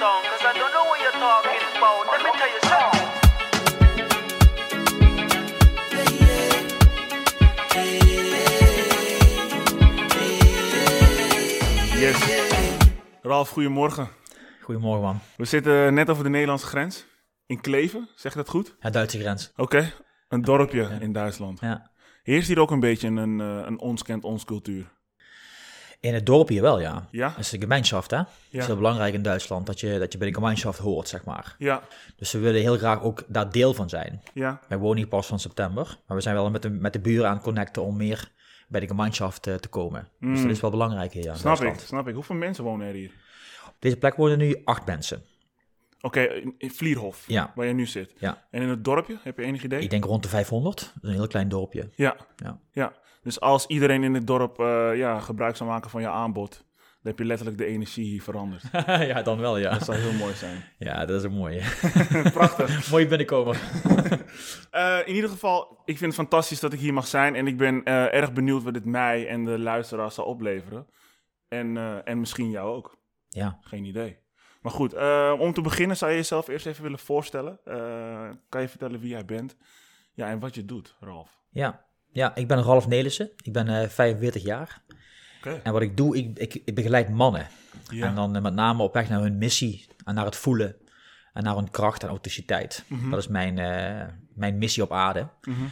song, cause I don't know what you're talking about. Let me tell you something. Yes. Ralf, goedemorgen. Goedemorgen, man. We zitten net over de Nederlandse grens. In Kleven, zeg ik dat goed? Ja, Duitse grens. Oké, een dorpje in Duitsland. Ja. Heerst hier ook een beetje een, eh, een ons kent ons cultuur? In het dorpje wel, ja. Ja? Dat is de gemeenschap, hè? Het is heel belangrijk in Duitsland dat je, dat je bij de gemeenschap hoort, zeg maar. Ja, Dus we willen heel graag ook daar deel van zijn. ja. Wij wonen hier pas van september, maar we zijn wel met de, met de buren aan het connecten om meer bij de gemeenschap te, te komen. Dus dat is wel belangrijk hier ja, in Mm. Snap ik, snap ik. Hoeveel mensen wonen er hier? Op deze plek wonen nu acht mensen. Oké, in, in Vlierhof, Ja. waar je nu zit. Ja. En in het dorpje, heb je enig idee? Ik denk rond de 500. Dat is een heel klein dorpje. Ja, Ja. ja. Dus als iedereen in het dorp eh, ja, gebruik zou maken van je aanbod, dan heb je letterlijk de energie hier veranderd. ja, dan wel, ja. Dat zou heel mooi zijn. Ja, dat is een mooie. Prachtig. mooie binnenkomen. Eh, in ieder geval, ik vind het fantastisch dat ik hier mag zijn. En ik ben eh, erg benieuwd wat dit mij en de luisteraars zal opleveren. En, en misschien jou ook. Ja. Geen idee. Maar goed, om te beginnen zou je jezelf eerst even willen voorstellen. Kan je vertellen wie jij bent? Ja, en wat je doet, Ralf. Ja. Ja, ik ben Ralf Nelissen. Ik ben eh 45 jaar. Oké. En wat ik doe, ik, ik, ik begeleid mannen. Ja. En dan eh, met name op weg naar hun missie en naar het voelen en naar hun kracht en authenticiteit. Dat is mijn, eh, mijn missie op aarde. Mhm.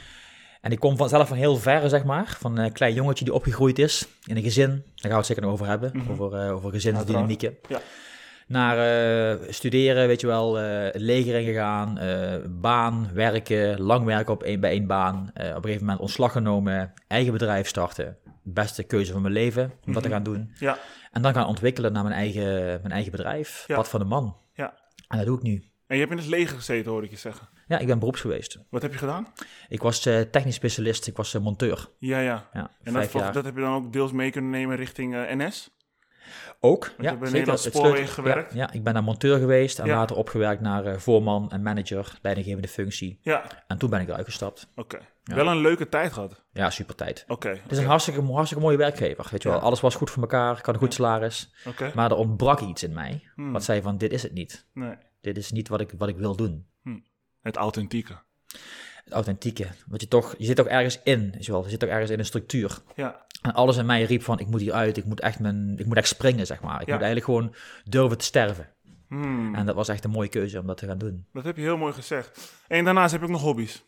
En ik kom vanzelf van heel ver, zeg maar. Van een klein jongetje die opgegroeid is in een gezin. Daar gaan we het zeker nog over hebben. Over, eh, over gezinsdynamieken. Ja. Naar eh, studeren, weet je wel, eh, het leger ingegaan, eh baan, werken, lang werken op één, bij één baan. Eh, op een gegeven moment ontslag genomen, eigen bedrijf starten. Beste keuze van mijn leven om dat te gaan doen. Ja, En dan gaan ontwikkelen naar mijn eigen, mijn eigen bedrijf, Ja. Pad van de Man. ja. En dat doe ik nu. En je hebt in het leger gezeten, hoor ik je zeggen. Ja, ik ben beroeps geweest. Wat heb je gedaan? Ik was eh, technisch specialist, ik was eh, monteur. Ja, ja. Ja, En dat, dat heb je dan ook deels mee kunnen nemen richting eh, NS? Ook, je ja, hebt bij Het Spoorwegen gewerkt? Ja, ja, ik ben naar monteur geweest en Ja. later opgewerkt naar eh, voorman en manager, leidinggevende functie. Ja, En toen ben ik eruit gestapt. oké. Wel een leuke tijd gehad. Ja, super tijd. Oké, Het is een hartstikke, hartstikke mooie werkgever, weet je wel. Alles was goed voor elkaar, ik had een goed salaris. oké. Maar er ontbrak iets in mij, Hmm. wat zei van, dit is het niet. Nee, Dit is niet wat ik, wat ik wil doen. het authentieke. Het authentieke. Want je toch, je zit toch ergens in, weet je wel. Je zit toch ergens in een structuur. Ja, En alles in mij riep van, ik moet hieruit, ik moet echt, mijn, ik moet echt springen, zeg maar. Ik Ja. moet eigenlijk gewoon durven te sterven. Hmm, En dat was echt een mooie keuze om dat te gaan doen. dat heb je heel mooi gezegd. En daarnaast heb ik nog hobby's.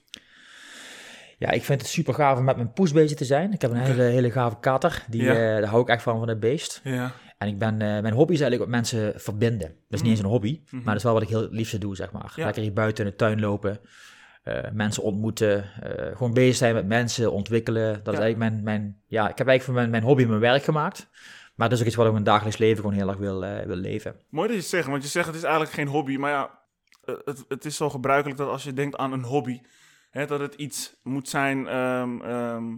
Ja, ik vind het super gaaf om met mijn poes bezig te zijn. Ik heb een hele, hele gave kater, die, Ja. eh, daar hou ik echt van, van het beest. Ja, En ik ben, eh, mijn hobby is eigenlijk met mensen verbinden. Dat is niet eens een hobby, maar dat is wel wat ik heel het liefste doe, zeg maar. Mhm. Ja. Lekker hier buiten in de tuin lopen, eh, mensen ontmoeten, eh, gewoon bezig zijn met mensen, ontwikkelen. Dat is eigenlijk mijn, mijn, ja, ik heb eigenlijk van mijn, mijn hobby mijn werk gemaakt. Maar dat is ook iets wat ik in mijn dagelijks leven gewoon heel erg wil, eh, wil leven. mooi dat je het zegt, want je zegt het is eigenlijk geen hobby. Maar ja, het, het is zo gebruikelijk dat als je denkt aan een hobby, hè, dat het iets moet zijn, ehm, ehm,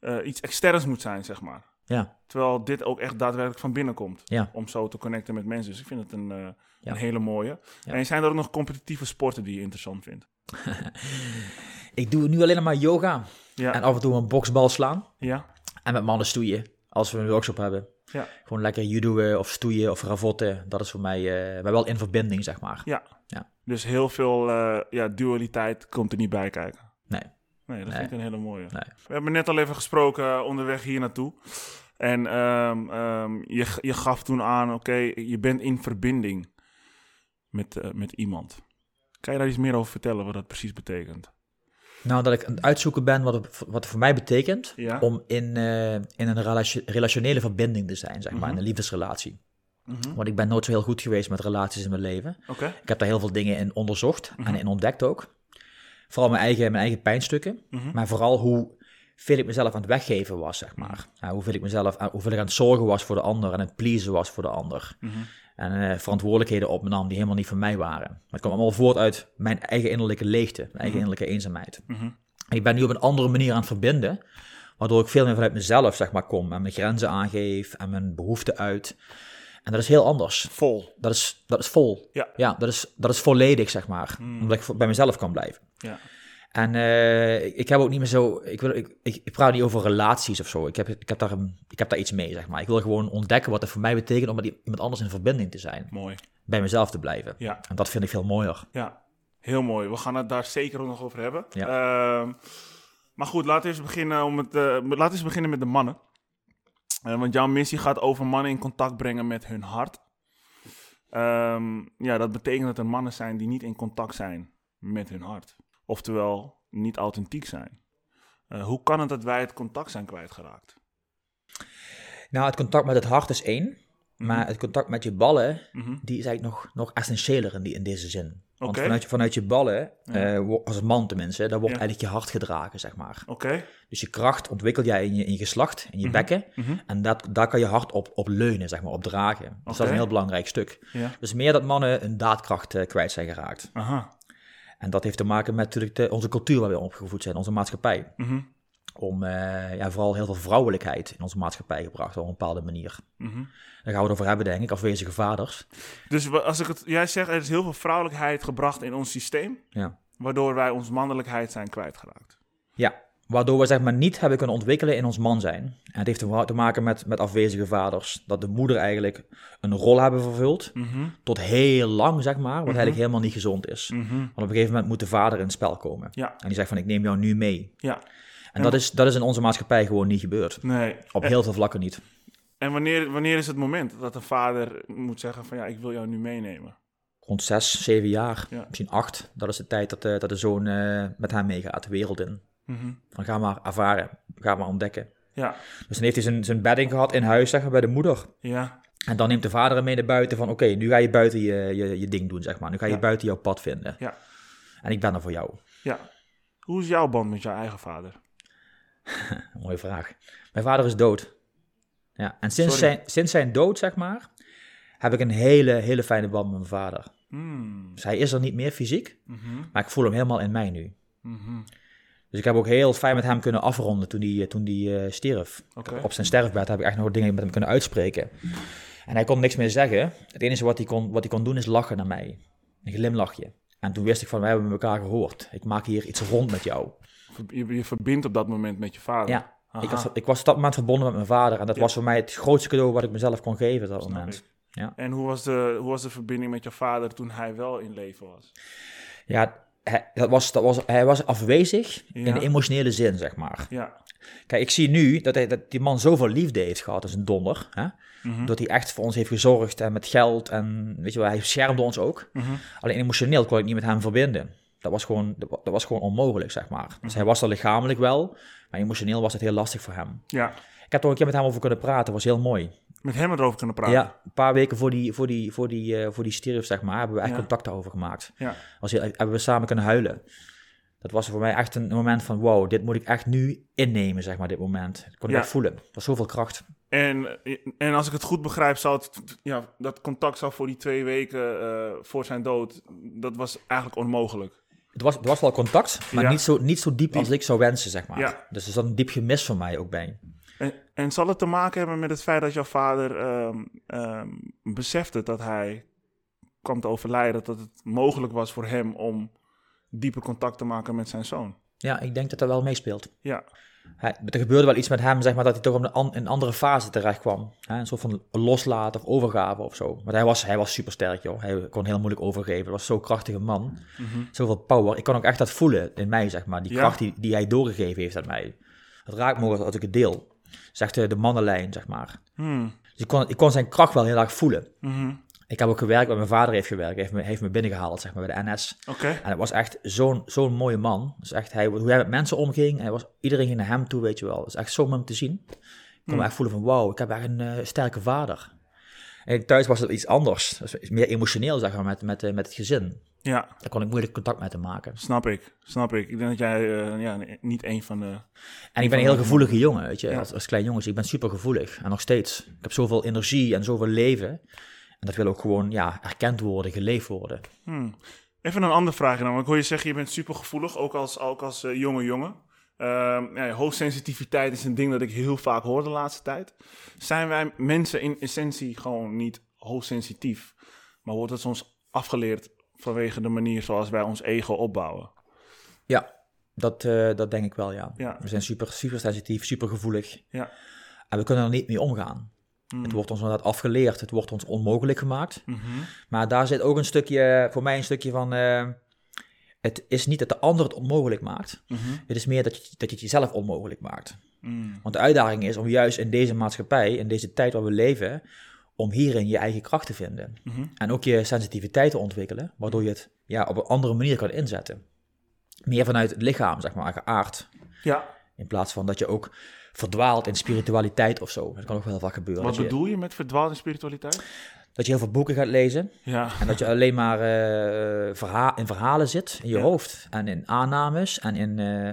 eh, iets externs moet zijn, zeg maar. Ja, Terwijl dit ook echt daadwerkelijk van binnen komt. ja. Om zo te connecten met mensen. Dus ik vind het een, Ja. een hele mooie. Ja. En zijn er ook nog competitieve sporten die je interessant vindt? Ik doe nu alleen maar yoga Ja, en af en toe een boksbal slaan. ja, En met mannen stoeien, als we een workshop hebben. ja, Gewoon lekker judoën of stoeien of ravotten. Dat is voor mij, eh, maar wel in verbinding, zeg maar. ja. Ja. Dus heel veel eh, ja, dualiteit komt er niet bij kijken. Nee. Nee, dat Nee. vind ik een hele mooie. Nee. We hebben net al even gesproken eh, onderweg hier naartoe. En ehm, ehm, je, je gaf toen aan, oké, je bent in verbinding met, eh, met iemand. Kan je daar iets meer over vertellen wat dat precies betekent? Nou, dat ik aan het uitzoeken ben wat het, wat het voor mij betekent Ja. om in, eh, in een relationele verbinding te zijn, zeg maar, in een liefdesrelatie. Mhm. Want ik ben nooit zo heel goed geweest met relaties in mijn leven. Ik heb daar heel veel dingen in onderzocht en in ontdekt ook. Vooral mijn eigen, mijn eigen pijnstukken, Mhm. maar vooral hoe veel ik mezelf aan het weggeven was, zeg maar. Ja, hoeveel ik mezelf, aan- hoeveel ik aan het zorgen was voor de ander en het pleasen was voor de ander. Mhm. En eh, verantwoordelijkheden op me nam die helemaal niet van mij waren. Maar het kwam allemaal voort uit mijn eigen innerlijke leegte, mijn eigen innerlijke eenzaamheid. Mhm. En ik ben nu op een andere manier aan het verbinden, waardoor ik veel meer vanuit mezelf, zeg maar, kom en mijn grenzen aangeef en mijn behoeften uit. En dat is heel anders. Vol. Dat is, dat is vol. Ja. Ja, dat is, dat is volledig, zeg maar. Omdat ik bij mezelf kan blijven. Ja. En eh, ik- ik heb ook niet meer zo. Ik, wil, ik, ik, praat niet over relaties of zo. Ik heb, ik, heb daar een, ik heb daar iets mee, zeg maar. Ik wil gewoon ontdekken wat het voor mij betekent om met iemand anders in verbinding te zijn. Mooi. bij mezelf te blijven. Ja. En dat vind ik veel mooier. Ja, heel mooi. We gaan het daar zeker ook nog over hebben. Ja. Ehm, maar goed, laten we eens beginnen, om het, eh, laten we eens beginnen met de mannen. Eh, want jouw missie gaat over mannen in contact brengen met hun hart. Ehm, ja, dat betekent dat er mannen zijn die niet in contact zijn met hun hart. Oftewel, niet authentiek zijn. Eh, hoe kan het dat wij het contact zijn kwijtgeraakt? Nou, het contact met het hart is één. Maar het contact met je ballen, Mhm. die is eigenlijk nog, nog essentiëler in, die, in deze zin. Want Oké. vanuit, je- vanuit je ballen, Ja. wo- als man tenminste, daar wordt Ja. eigenlijk je hart gedragen, zeg maar. Oké. Dus je kracht ontwikkel jij in je, in je geslacht, in je bekken. Mhm. En dat, daar kan je hart op, op leunen, zeg maar, op dragen. Dus dat is een heel belangrijk stuk. Ja. Dus meer dat mannen hun daadkracht eh, kwijt zijn geraakt. Aha. En dat heeft te maken met natuurlijk de, onze cultuur waar we opgevoed zijn, onze maatschappij. Mhm. Om eh, ja, vooral heel veel vrouwelijkheid in onze maatschappij gebracht op een bepaalde manier. Mhm. Daar gaan we het over hebben, denk ik, afwezige vaders. Dus als ik het, jij zegt, er is heel veel vrouwelijkheid gebracht in ons systeem, Ja. waardoor wij ons mannelijkheid zijn kwijtgeraakt. Ja, waardoor we zeg maar niet hebben kunnen ontwikkelen in ons man zijn. En het heeft te maken met, met afwezige vaders. Dat de moeder eigenlijk een rol hebben vervuld, Mhm. tot heel lang zeg maar, wat eigenlijk helemaal niet gezond is. Mhm. Want op een gegeven moment moet de vader in het spel komen. Ja, En die zegt van ik neem jou nu mee. ja. En dat is, dat is in onze maatschappij gewoon niet gebeurd. Nee. Op heel veel vlakken niet. en wanneer, wanneer is het moment dat een vader moet zeggen van ja, ik wil jou nu meenemen? Rond zes, zeven jaar, Ja. misschien acht. Dat is de tijd dat de, dat de zoon eh, met hem meegaat, de wereld in. Mhm. Van ga maar ervaren, ga maar ontdekken. Ja, Dus dan heeft hij zijn, zijn bedding gehad in huis, zeg maar, bij de moeder. ja, En dan neemt de vader hem mee naar buiten van... oké, nu ga je buiten je, je, je ding doen, zeg maar. Nu ga je Ja. buiten jouw pad vinden. ja, En ik ben er voor jou. ja. Hoe is jouw band met jouw eigen vader? Mooie vraag. Mijn vader is dood. Ja, en sinds Sorry. zijn, sinds zijn dood, zeg maar... heb ik een hele, hele fijne band met mijn vader. Hmm. Dus hij is er niet meer fysiek... Mhm. maar ik voel hem helemaal in mij nu. Mhm. Dus ik heb ook heel fijn met hem kunnen afronden toen hij, toen hij eh, stierf. Op zijn sterfbed heb ik echt nog dingen met hem kunnen uitspreken. En hij kon niks meer zeggen. Het enige wat hij kon, wat hij kon doen is lachen naar mij. Een glimlachje. En toen wist ik van, we hebben elkaar gehoord. Ik maak hier iets rond met jou. Je, je verbindt op dat moment met je vader. Ja, ik was, ik was op dat moment verbonden met mijn vader. En dat Ja. was voor mij het grootste cadeau wat ik mezelf kon geven op dat moment. Ja. En hoe was, de, hoe was de verbinding met je vader toen hij wel in leven was? Ja, hij, dat was, dat was, hij was afwezig Ja. in de emotionele zin, zeg maar. Ja. Kijk, ik zie nu dat, hij, dat die man zoveel liefde heeft gehad als een donder. Hè? Mhm. Dat hij echt voor ons heeft gezorgd en met geld en weet je wel, hij beschermde ons ook. Mhm. Alleen emotioneel kon ik niet met hem verbinden. Dat was gewoon, dat wa- dat was gewoon onmogelijk, zeg maar. Mhm. Dus hij was er lichamelijk wel, maar emotioneel was het heel lastig voor hem. Ja. Ik heb er ook een keer met hem over kunnen praten, was heel mooi. Met hem erover kunnen praten. Ja, een paar weken voor die, voor die, voor die, eh, voor die stierf, zeg maar, hebben we echt Ja. contact daarover gemaakt. Ja. Was heel, hebben we samen kunnen huilen. Dat was voor mij echt een moment van, wow, dit moet ik echt nu innemen, zeg maar, dit moment. Dat kon ik Ja. echt voelen. Dat was zoveel kracht. En, en als ik het goed begrijp, zou het, ja, dat contact zou voor die twee weken eh, voor zijn dood, dat was eigenlijk onmogelijk. Het was, er was wel contact, maar Ja. niet, zo, niet zo diep als ik zou wensen, zeg maar. Ja. Dus er zat een diep gemis voor mij ook bij. En, en zal het te maken hebben met het feit dat jouw vader ehm, ehm, besefte dat hij kwam te overlijden, dat het mogelijk was voor hem om dieper contact te maken met zijn zoon? Ja, ik denk dat dat wel meespeelt. Ja, Hij, er gebeurde wel iets met hem, zeg maar, dat hij toch op een, an- een andere fase terecht kwam. Hè? Een soort van loslaten of overgave of zo. Maar hij was, hij was super sterk, joh. Hij kon heel moeilijk overgeven. Hij was zo'n krachtige man. Zoveel power. Ik kon ook echt dat voelen in mij, zeg maar. Die Ja. kracht die, die hij doorgegeven heeft aan mij. Het raakt me als ik het deel. Zegt de, de mannenlijn, zeg maar. Hmm. Dus ik kon, ik kon zijn kracht wel heel erg voelen. Mhm. Ik heb ook gewerkt waar mijn vader heeft gewerkt. Hij heeft me, heeft me binnengehaald, zeg maar, bij de NS. Oké. En het was echt zo'n zo'n mooie man. Dus echt hij, hoe hij met mensen omging. Hij was, iedereen ging naar hem toe, weet je wel. Het is echt zo om te zien. Ik kon me echt voelen van, wauw, ik heb echt een eh, sterke vader. En thuis was het iets anders. Dus meer emotioneel, zeg maar, met, met, eh, met het gezin. Ja, Daar kon ik moeilijk contact mee te maken. snap ik. Snap ik. Ik denk dat jij eh, ja, niet een van de... En ik ben een heel gevoelige jongen, weet je. Ja. Als, als klein jongen, dus ik ben super gevoelig. En nog steeds. Ik heb zoveel energie en zoveel leven. En dat wil ook gewoon, ja, erkend worden, geleefd worden. Hmm. Even een andere vraag dan. Want ik hoor je zeggen, je bent super gevoelig, ook als, ook als eh, jonge jongen. Ehm, ja, hoogsensitiviteit is een ding dat ik heel vaak hoor de laatste tijd. Zijn wij mensen in essentie gewoon niet hoogsensitief? Maar wordt het soms afgeleerd vanwege de manier zoals wij ons ego opbouwen? Ja, dat, eh, dat denk ik wel, ja. Ja. We zijn super, super sensitief, super gevoelig. Ja. En we kunnen er niet mee omgaan. Het wordt ons inderdaad afgeleerd, het wordt ons onmogelijk gemaakt. Mhm. Maar daar zit ook een stukje, voor mij een stukje van, eh, het is niet dat de ander het onmogelijk maakt. Mhm. Het is meer dat je, dat je het jezelf onmogelijk maakt. Mm. Want de uitdaging is om juist in deze maatschappij, in deze tijd waar we leven, om hierin je eigen kracht te vinden. Mhm. En ook je sensitiviteit te ontwikkelen, waardoor je het ja, op een andere manier kan inzetten. Meer vanuit het lichaam, zeg maar, geaard. Ja, In plaats van dat je ook verdwaalt in spiritualiteit of zo. Dat kan ook wel heel vaak gebeuren. wat je, bedoel je met verdwaalde spiritualiteit? dat je heel veel boeken gaat lezen Ja, en dat je alleen maar eh, verha- in verhalen zit in je Ja. hoofd. En in aannames en in eh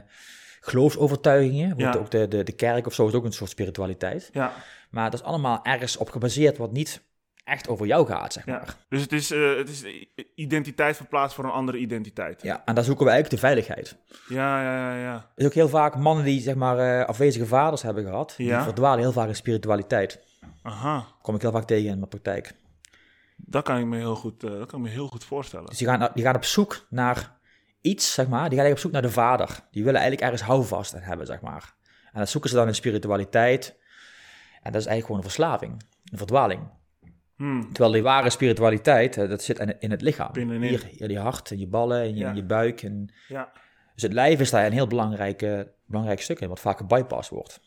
geloofsovertuigingen. Ja. Ook de, de, de kerk of zo is ook een soort spiritualiteit. ja, Maar dat is allemaal ergens op gebaseerd wat niet echt over jou gaat, zeg ja. maar. Dus het is, eh, het is identiteit verplaatst voor een andere identiteit. Ja, en daar zoeken we eigenlijk de veiligheid. ja, ja, ja. ja. Er is ook heel vaak mannen die zeg maar eh, afwezige vaders hebben gehad. Die verdwalen heel vaak in spiritualiteit. Aha, kom ik heel vaak tegen in mijn praktijk. dat kan ik me heel goed, eh, dat kan ik me heel goed voorstellen. Dus die gaan, die gaan op zoek naar iets, zeg maar. Die gaan eigenlijk op zoek naar de vader. Die willen eigenlijk ergens houvast aan hebben, zeg maar. En dat zoeken ze dan in spiritualiteit. En dat is eigenlijk gewoon een verslaving, een verdwaling. Hmm. Terwijl die ware spiritualiteit, dat zit in, het lichaam. Binnenin. Hier, die hart, en je ballen, en je, Ja. je buik. En, Ja. dus het lijf is daar een heel belangrijk, belangrijk stuk in, wat vaak gebypast wordt.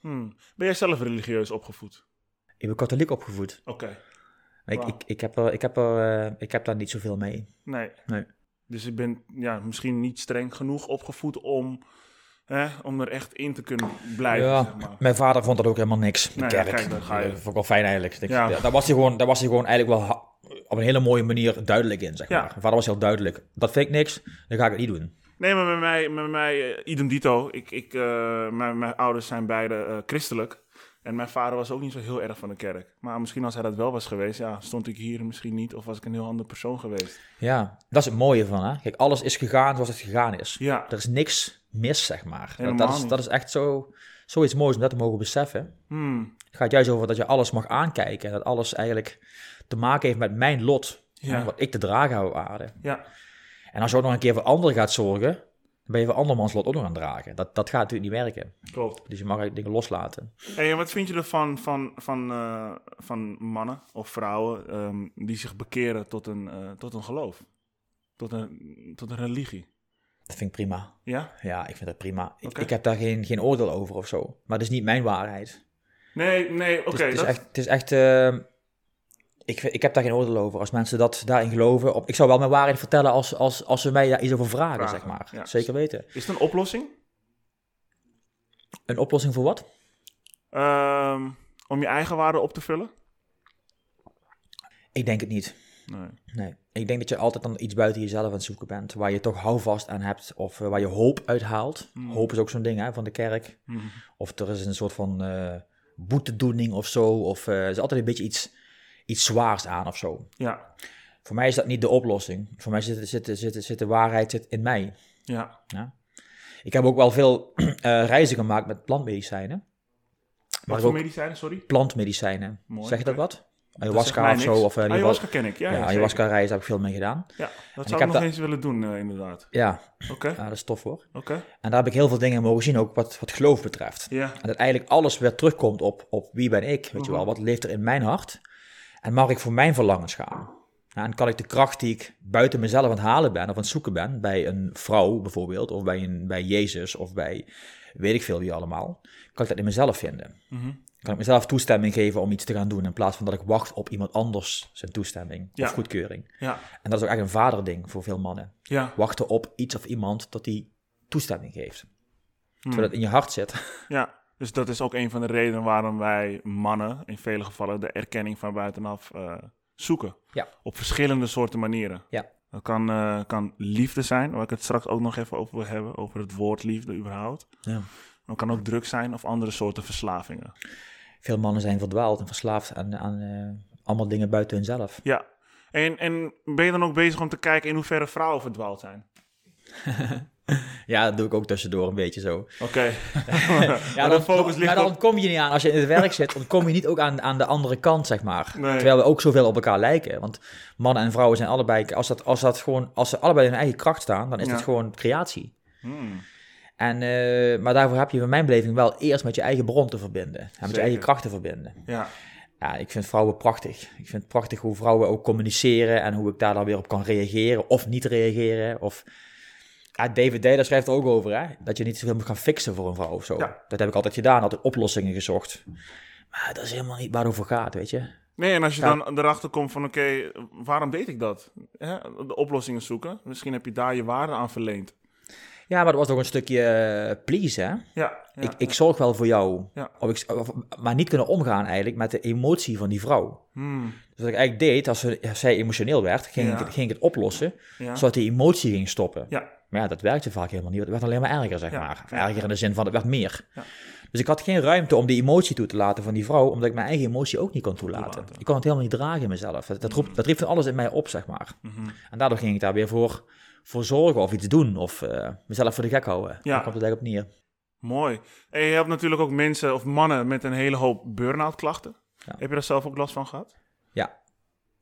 Hmm. Ben jij zelf religieus opgevoed? Ik ben katholiek opgevoed. Oké, ik, ik, ik, heb er, ik, heb er, eh, ik heb daar niet zoveel mee. nee. Nee. Dus je bent ja, misschien niet streng genoeg opgevoed om, hè, om er echt in te kunnen blijven, Ja, zeg maar. mijn vader vond dat ook helemaal niks. De Nee, kerk. kijk, dan ga je- Dat vond ik wel fijn eigenlijk. Ja. daar, was hij gewoon, daar was hij gewoon eigenlijk wel op een hele mooie manier duidelijk in, zeg maar. Mijn vader was heel duidelijk. Dat vind ik niks, dan ga ik het niet doen. Nee, maar met mij, met mij eh, idem dito. Ik, ik, eh, mijn, mijn ouders zijn beide eh, christelijk. En mijn vader was ook niet zo heel erg van de kerk. Maar misschien als hij dat wel was geweest, ja, stond ik hier misschien niet. Of was ik een heel ander persoon geweest. Ja, dat is het mooie van, hè. Kijk, alles is gegaan zoals het gegaan is. Ja, Er is niks mis, zeg maar. Dat, dat, is, dat is echt zo, zoiets moois om dat te mogen beseffen. hmm. Het gaat juist over dat je alles mag aankijken. En dat alles eigenlijk te maken heeft met mijn lot. Ja. Wat ik te dragen hou op aarde. ja, En als je ook nog een keer voor anderen gaat zorgen... dan ben je voor andermans lot ook nog aan het dragen. Dat, dat gaat natuurlijk niet werken. klopt. Dus je mag dingen loslaten. Hey, en wat vind je ervan van, van, eh, van mannen of vrouwen ehm, die zich bekeren tot een, eh, tot een geloof? Tot een, tot een religie? Dat vind ik prima. Ja? Ja, ik vind dat prima. Ik, heb daar geen, geen oordeel over of zo. Maar dat is niet mijn waarheid. Nee, nee, oké. het, is, het dat-. Het is echt eh, ik, ik heb daar geen oordeel over. Als mensen dat daarin geloven... Op, ik zou wel mijn waarheid vertellen als, als, als ze mij daar iets over vragen, Vragen, zeg maar. ja. Zeker weten. Is het een oplossing? Een oplossing voor wat? Ehm, om je eigen waarde op te vullen? Ik denk het niet. Nee. Nee. Ik denk dat je altijd dan iets buiten jezelf aan het zoeken bent. Waar je toch houvast aan hebt. Of eh, waar je hoop uithaalt. Mm. Hoop is ook zo'n ding hè, van de kerk. Mhm. Of er is een soort van eh boetedoening of zo. Of eh, er is altijd een beetje iets, iets zwaars aan of zo. Ja, Voor mij is dat niet de oplossing. Voor mij zit, zit, zit, zit de waarheid zit in mij. ja. Ja? Ik heb ook wel veel reizen gemaakt met plantmedicijnen. Wat voor ook medicijnen, sorry? plantmedicijnen. Mooi, zeg je dat wat? Ayahuasca of zo? Of, eh, geval- Ayahuasca ken ik, ja. ja, ja, ayahuasca reizen heb ik veel mee gedaan. Ja, dat zou ik, nog eens willen doen, eh, inderdaad. Ja, Oké, ja, dat is tof hoor. oké. En daar heb ik heel veel dingen mogen zien, ook wat, wat geloof betreft. Ja, En dat eigenlijk alles weer terugkomt op, op wie ben ik, weet je wel. Mhm. Wat leeft er in mijn hart? En mag ik voor mijn verlangens gaan? Ja, en kan ik de kracht die ik buiten mezelf aan het halen ben, of aan het zoeken ben, bij een vrouw bijvoorbeeld, of bij, een, bij Jezus, of bij weet ik veel wie allemaal, kan ik dat in mezelf vinden? mhm. Kan ik mezelf toestemming geven om iets te gaan doen, in plaats van dat ik wacht op iemand anders zijn toestemming Ja. of goedkeuring? ja, En dat is ook echt een vaderding voor veel mannen. ja. Wachten op iets of iemand dat die toestemming geeft. Hmm. Terwijl het in je hart zit. Ja, dus dat is ook een van de redenen waarom wij mannen in vele gevallen de erkenning van buitenaf eh, zoeken. Ja. Op verschillende soorten manieren. Ja. Dat kan, eh, kan liefde zijn, waar ik het straks ook nog even over wil hebben, over het woord liefde überhaupt. Ja. Dat kan ook drugs zijn of andere soorten verslavingen. Veel mannen zijn verdwaald en verslaafd aan, aan eh, allemaal dingen buiten hunzelf. Ja. En, en ben je dan ook bezig om te kijken in hoeverre vrouwen verdwaald zijn? Ja, dat doe ik ook tussendoor een beetje zo. Oké. Ja, dan, focus ligt maar dan op- kom je niet aan, als je in het werk zit, dan kom je niet ook aan, aan de andere kant, zeg maar. Nee. Terwijl we ook zoveel op elkaar lijken. Want mannen en vrouwen zijn allebei, als, dat, als, dat gewoon, als ze allebei in hun eigen kracht staan, dan is Ja. het gewoon creatie. Hmm. En, eh, maar daarvoor heb je van mijn beleving wel eerst met je eigen bron te verbinden. En met je eigen kracht te verbinden. Ja. ja, ik vind vrouwen prachtig. Ik vind het prachtig hoe vrouwen ook communiceren en hoe ik daar dan weer op kan reageren of niet reageren. Of, ja, David Taylor schrijft er ook over, hè? dat je niet zoveel moet gaan fixen voor een vrouw of zo. Ja. Dat heb ik altijd gedaan, altijd oplossingen gezocht. Maar dat is helemaal niet waar het over gaat, weet je. Nee, en als je dan erachter komt van, oké, waarom deed ik dat? Hè? De oplossingen zoeken. Misschien heb je daar je waarde aan verleend. Ja, maar dat was ook een stukje eh, please, hè? Ja, ik, ik zorg wel voor jou. Of ik, of- maar niet kunnen omgaan eigenlijk met de emotie van die vrouw. Hmm, Dus wat ik eigenlijk deed, als, ze, als zij emotioneel werd, ging, ik, ging ik het oplossen, zodat die emotie ging stoppen. Ja. Maar ja, dat werkte vaak helemaal niet. Het werd alleen maar erger, zeg maar. Of. Erger in de zin van, het werd meer. Ja. Dus ik had geen ruimte om die emotie toe te laten van die vrouw, omdat ik mijn eigen emotie ook niet kon toelaten. Ik kon het helemaal niet dragen in mezelf. Dat, roept, dat riep van alles in mij op, zeg maar. Mhm. En daardoor ging ik daar weer voor, voor zorgen of iets doen, of eh, mezelf voor de gek houden. Ja. Daar komt het eigenlijk op neer. Mooi. En je hebt natuurlijk ook mensen of mannen met een hele hoop burn-out klachten. Ja. Heb je daar zelf ook last van gehad? Ja,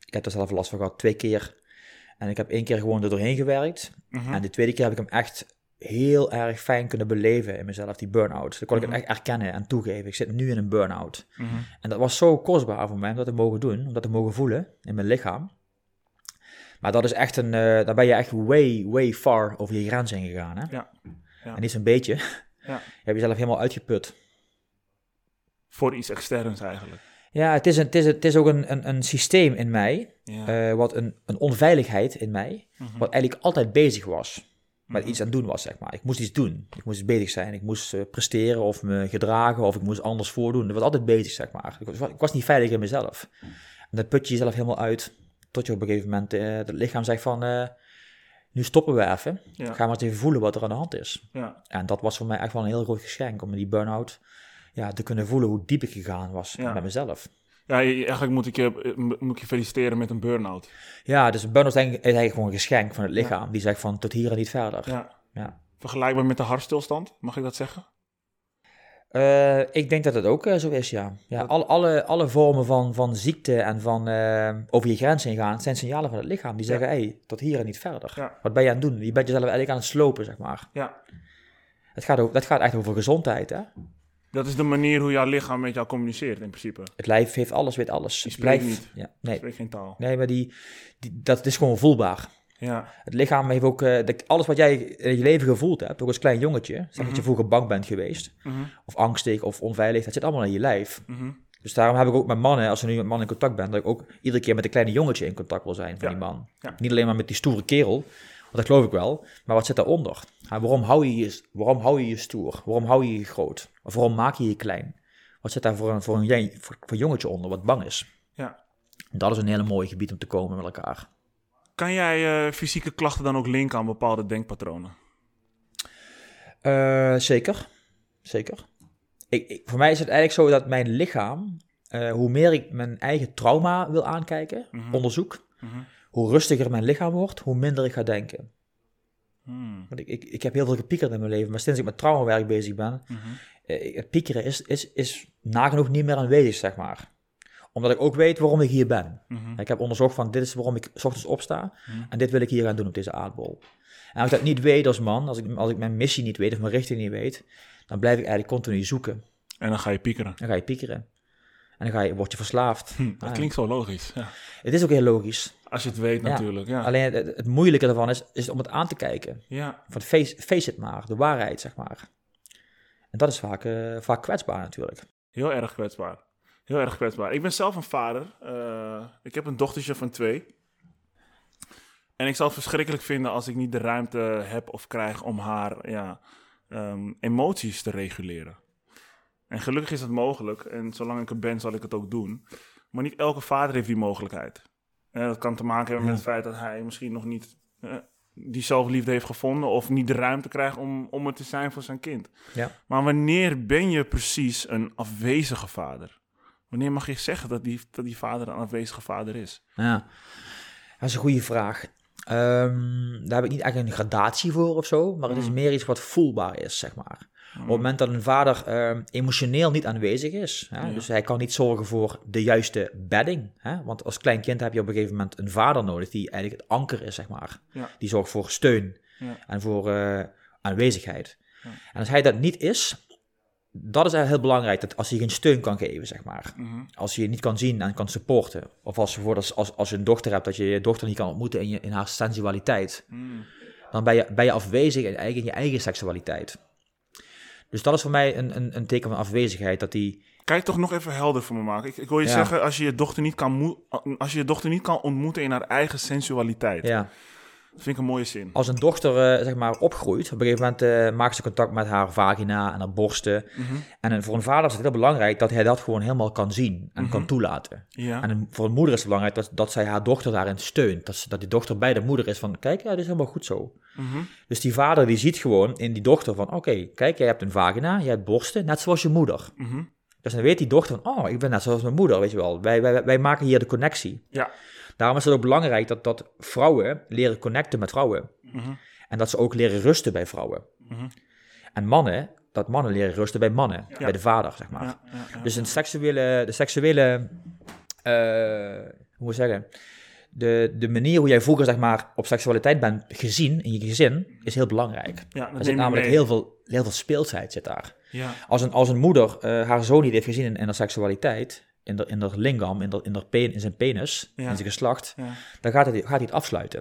ik heb er zelf last van gehad, twee keer. En ik heb één keer gewoon er doorheen gewerkt. Mhm. En de tweede keer heb ik hem echt heel erg fijn kunnen beleven in mezelf, die burn-out. Dan kon ik Mhm. hem echt erkennen en toegeven. Ik zit nu in een burn-out. Mhm. En dat was zo kostbaar voor mij om dat te mogen doen, om dat te mogen voelen in mijn lichaam. Maar dat is echt een, eh daar ben je echt way, way far over je grens heen gegaan. Hè? Ja. Ja. En niet zo'n beetje. Ja. Je hebt jezelf helemaal uitgeput. Voor iets externs eigenlijk. Ja, het is, een, het is, het is ook een, een, een systeem in mij, Ja. eh, wat een, een onveiligheid in mij, Mhm. wat eigenlijk altijd bezig was. Met Mhm. iets aan het doen was, zeg maar. Ik moest iets doen. Ik moest bezig zijn. Ik moest eh, presteren of me gedragen of ik moest anders voordoen. Ik was altijd bezig, zeg maar. Ik was, ik was niet veilig in mezelf. En dan put je jezelf helemaal uit. Tot je op een gegeven moment eh, het lichaam zegt van... eh, nu stoppen we even. Ja. Ga maar eens even voelen wat er aan de hand is. Ja. En dat was voor mij echt wel een heel groot geschenk. Om die burn-out ja, te kunnen voelen hoe diep ik gegaan was Ja. met mezelf. Ja, eigenlijk moet ik, je, eh, moet ik je feliciteren met een burn-out. Ja, dus een burn-out is eigenlijk gewoon een geschenk van het lichaam. Die zegt van tot hier en niet verder. Ja. Ja. Vergelijkbaar met de hartstilstand, mag ik dat zeggen? Eh, ik denk dat het ook eh, zo is, ja. ja Dat- alle, alle vormen van, van ziekte en van eh, over je grens heen gaan, zijn signalen van het lichaam. Die Ja. zeggen, hey, tot hier en niet verder. Ja. Wat ben je aan het doen? Je bent jezelf eigenlijk aan het slopen, zeg maar. Ja. Het gaat ook, dat gaat echt over gezondheid, hè. Dat is de manier hoe jouw lichaam met jou communiceert in principe. Het lijf heeft alles, weet alles. Die Het spreekt lijf, niet. Ja, nee, Spreek geen taal. nee, maar die, die, dat is gewoon voelbaar. Ja. Het lichaam heeft ook, eh, alles wat jij in je leven gevoeld hebt, ook als klein jongetje, zeg dat Mhm. je vroeger bang bent geweest, Mhm. of angstig of onveilig, dat zit allemaal in je lijf. Mhm. Dus daarom heb ik ook met mannen, als ik nu met mannen in contact ben, dat ik ook iedere keer met een kleine jongetje in contact wil zijn van Ja. die man. Ja. Niet alleen maar met die stoere kerel, want dat geloof ik wel, maar wat zit daaronder? Waarom, hou je je, waarom hou je je stoer? Waarom hou je je groot? Of waarom maak je je klein? Wat zit daar voor een, voor een, voor, jongetje onder wat bang is? Ja. En dat is een hele mooie gebied om te komen met elkaar. Kan jij eh, fysieke klachten dan ook linken aan bepaalde denkpatronen? Eh, zeker, zeker. Ik, ik- voor mij is het eigenlijk zo dat mijn lichaam, eh, hoe meer ik mijn eigen trauma wil aankijken, Mhm. onderzoek, Mhm. hoe rustiger mijn lichaam wordt, hoe minder ik ga denken. Hmm. Want ik, ik, ik heb heel veel gepiekerd in mijn leven, maar sinds ik met traumawerk bezig ben, Mhm. het piekeren is, is, is nagenoeg niet meer aanwezig, zeg maar. Omdat ik ook weet waarom ik hier ben. Mhm. Ik heb onderzocht van dit is waarom ik 's ochtends opsta Mhm. en dit wil ik hier gaan doen op deze aardbol. En als ik dat niet weet als man, als ik, als ik mijn missie niet weet of mijn richting niet weet, dan blijf ik eigenlijk continu zoeken. En dan ga je piekeren. Dan ga je piekeren. En dan ga je, word je verslaafd. Hm, dat klinkt zo logisch. Ja. Het is ook heel logisch. Als je het weet Ja. natuurlijk. Ja. Alleen het, het moeilijke ervan is, is om het aan te kijken. ja. Van face, face het maar, de waarheid zeg maar. En dat is vaak, eh, vaak kwetsbaar natuurlijk. Heel erg kwetsbaar. Heel erg kwetsbaar. Ik ben zelf een vader. Eh, ik heb een dochtertje van twee. En ik zal het verschrikkelijk vinden als ik niet de ruimte heb of krijg om haar ja, ehm, emoties te reguleren. En gelukkig is dat mogelijk. En zolang ik er ben, zal ik het ook doen. Maar niet elke vader heeft die mogelijkheid. En dat kan te maken hebben met het feit dat hij misschien nog niet eh, die zelfliefde heeft gevonden. Of niet de ruimte krijgt om, om er te zijn voor zijn kind. Ja. Maar wanneer ben je precies een afwezige vader? Wanneer mag je zeggen dat die, dat die vader een afwezige vader is? Ja, dat is een goede vraag. Ehm, daar heb ik niet echt een gradatie voor of zo, maar het is Mm. meer iets wat voelbaar is, zeg maar. Hmm. Op het moment dat een vader ehm, emotioneel niet aanwezig is, hè, Ja. dus hij kan niet zorgen voor de juiste bedding. Hè, want als klein kind heb je op een gegeven moment een vader nodig die eigenlijk het anker is, zeg maar. Ja. Die zorgt voor steun Ja. en voor eh, aanwezigheid. Ja. En als hij dat niet is, dat is eigenlijk heel belangrijk, dat als je geen steun kan geven, zeg maar. Mhm. Als je je niet kan zien en kan supporten. Of als, bijvoorbeeld als, als, als je een dochter hebt, dat je je dochter niet kan ontmoeten in, je, in haar sensualiteit. Mm. Dan ben je, ben je afwezig in, eigen- in je eigen seksualiteit. Dus dat is voor mij een, een, een teken van afwezigheid, dat die... Kan je toch nog even helder voor me maken? Ik, ik wil je Ja. zeggen, als je je, dochter niet kan als je je dochter niet kan ontmoeten in haar eigen sensualiteit. Ja, Dat vind ik een mooie zin. als een dochter eh, zeg maar opgroeit, op een gegeven moment eh, maakt ze contact met haar vagina en haar borsten. Mhm. En voor een vader is het heel belangrijk dat hij dat gewoon helemaal kan zien en kan toelaten. Ja. En voor een moeder is het belangrijk dat, dat zij haar dochter daarin steunt. Dat, ze, dat die dochter bij de moeder is van, kijk, ja, dit is helemaal goed zo. Mhm. Dus die vader die ziet gewoon in die dochter van, oké, kijk, jij hebt een vagina, jij hebt borsten, net zoals je moeder. Mhm. Dus dan weet die dochter van, oh, ik ben net zoals mijn moeder, weet je wel. Wij, wij, wij maken hier de connectie. Ja. Daarom is het ook belangrijk dat, dat vrouwen leren connecten met vrouwen. Mhm. En dat ze ook leren rusten bij vrouwen. Mhm. En mannen, dat mannen leren rusten bij mannen, bij de vader, zeg maar. Ja, ja, ja. Dus een seksuele, de seksuele, eh, hoe moet ik zeggen, de, de manier hoe jij vroeger zeg maar op seksualiteit bent gezien in je gezin is heel belangrijk. Ja, dat Er zit namelijk heel veel, heel veel speelsheid zit daar. Ja. Als een, als een moeder eh, haar zoon niet heeft gezien in, in haar seksualiteit, in, de, in haar lingam, in, de, in, haar pen, in zijn penis, Ja. in zijn geslacht, Ja. dan gaat hij, gaat hij het afsluiten.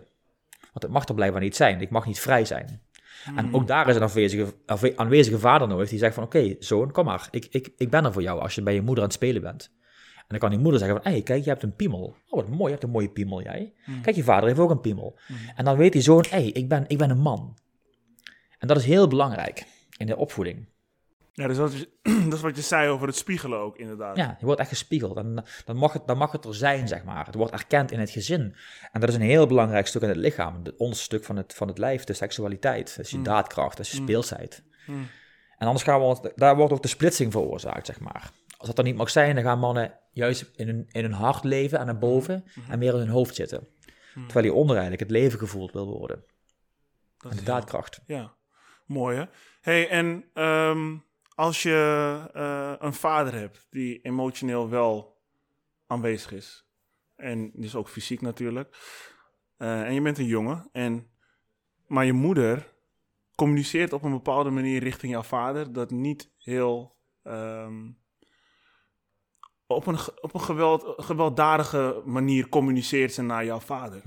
Want het mag er blijkbaar niet zijn. Ik mag niet vrij zijn. Hmm. En ook daar is een afwezige, afwe- aanwezige vader nodig die zegt van... Oké, zoon, kom maar. Ik, ik, ik ben er voor jou als je bij je moeder aan het spelen bent. En dan kan die moeder zeggen van... Hé, kijk, je hebt een piemel. Oh, wat mooi. Je hebt een mooie piemel, jij. Hmm. Kijk, je vader heeft ook een piemel. En dan weet die zoon... Hé, ik, ben, ik ben een man. En dat is heel belangrijk in de opvoeding. Ja, dus dat is, dat is wat je zei over het spiegelen ook, inderdaad. Ja, je wordt echt gespiegeld. En dan mag, het, dan mag het er zijn, zeg maar. Het wordt erkend in het gezin. En dat is een heel belangrijk stuk in het lichaam. Het onderste stuk van het, van het lijf, de seksualiteit. Dat is je daadkracht, dat is je speelsheid. Mm. En anders gaan we, ons- daar wordt ook de splitsing veroorzaakt, zeg maar. Als dat er niet mag zijn, dan gaan mannen juist in hun, in hun hart leven en naar boven en meer in hun hoofd zitten. Terwijl hieronder eigenlijk het leven gevoeld wil worden. Dat En de daadkracht. Ja, mooi hè. hey, en ehm, als je eh, een vader hebt die emotioneel wel aanwezig is, en dus ook fysiek natuurlijk, eh, en je bent een jongen, en, maar je moeder communiceert op een bepaalde manier richting jouw vader, dat niet heel ehm, op een, op een geweld, gewelddadige manier communiceert ze naar jouw vader.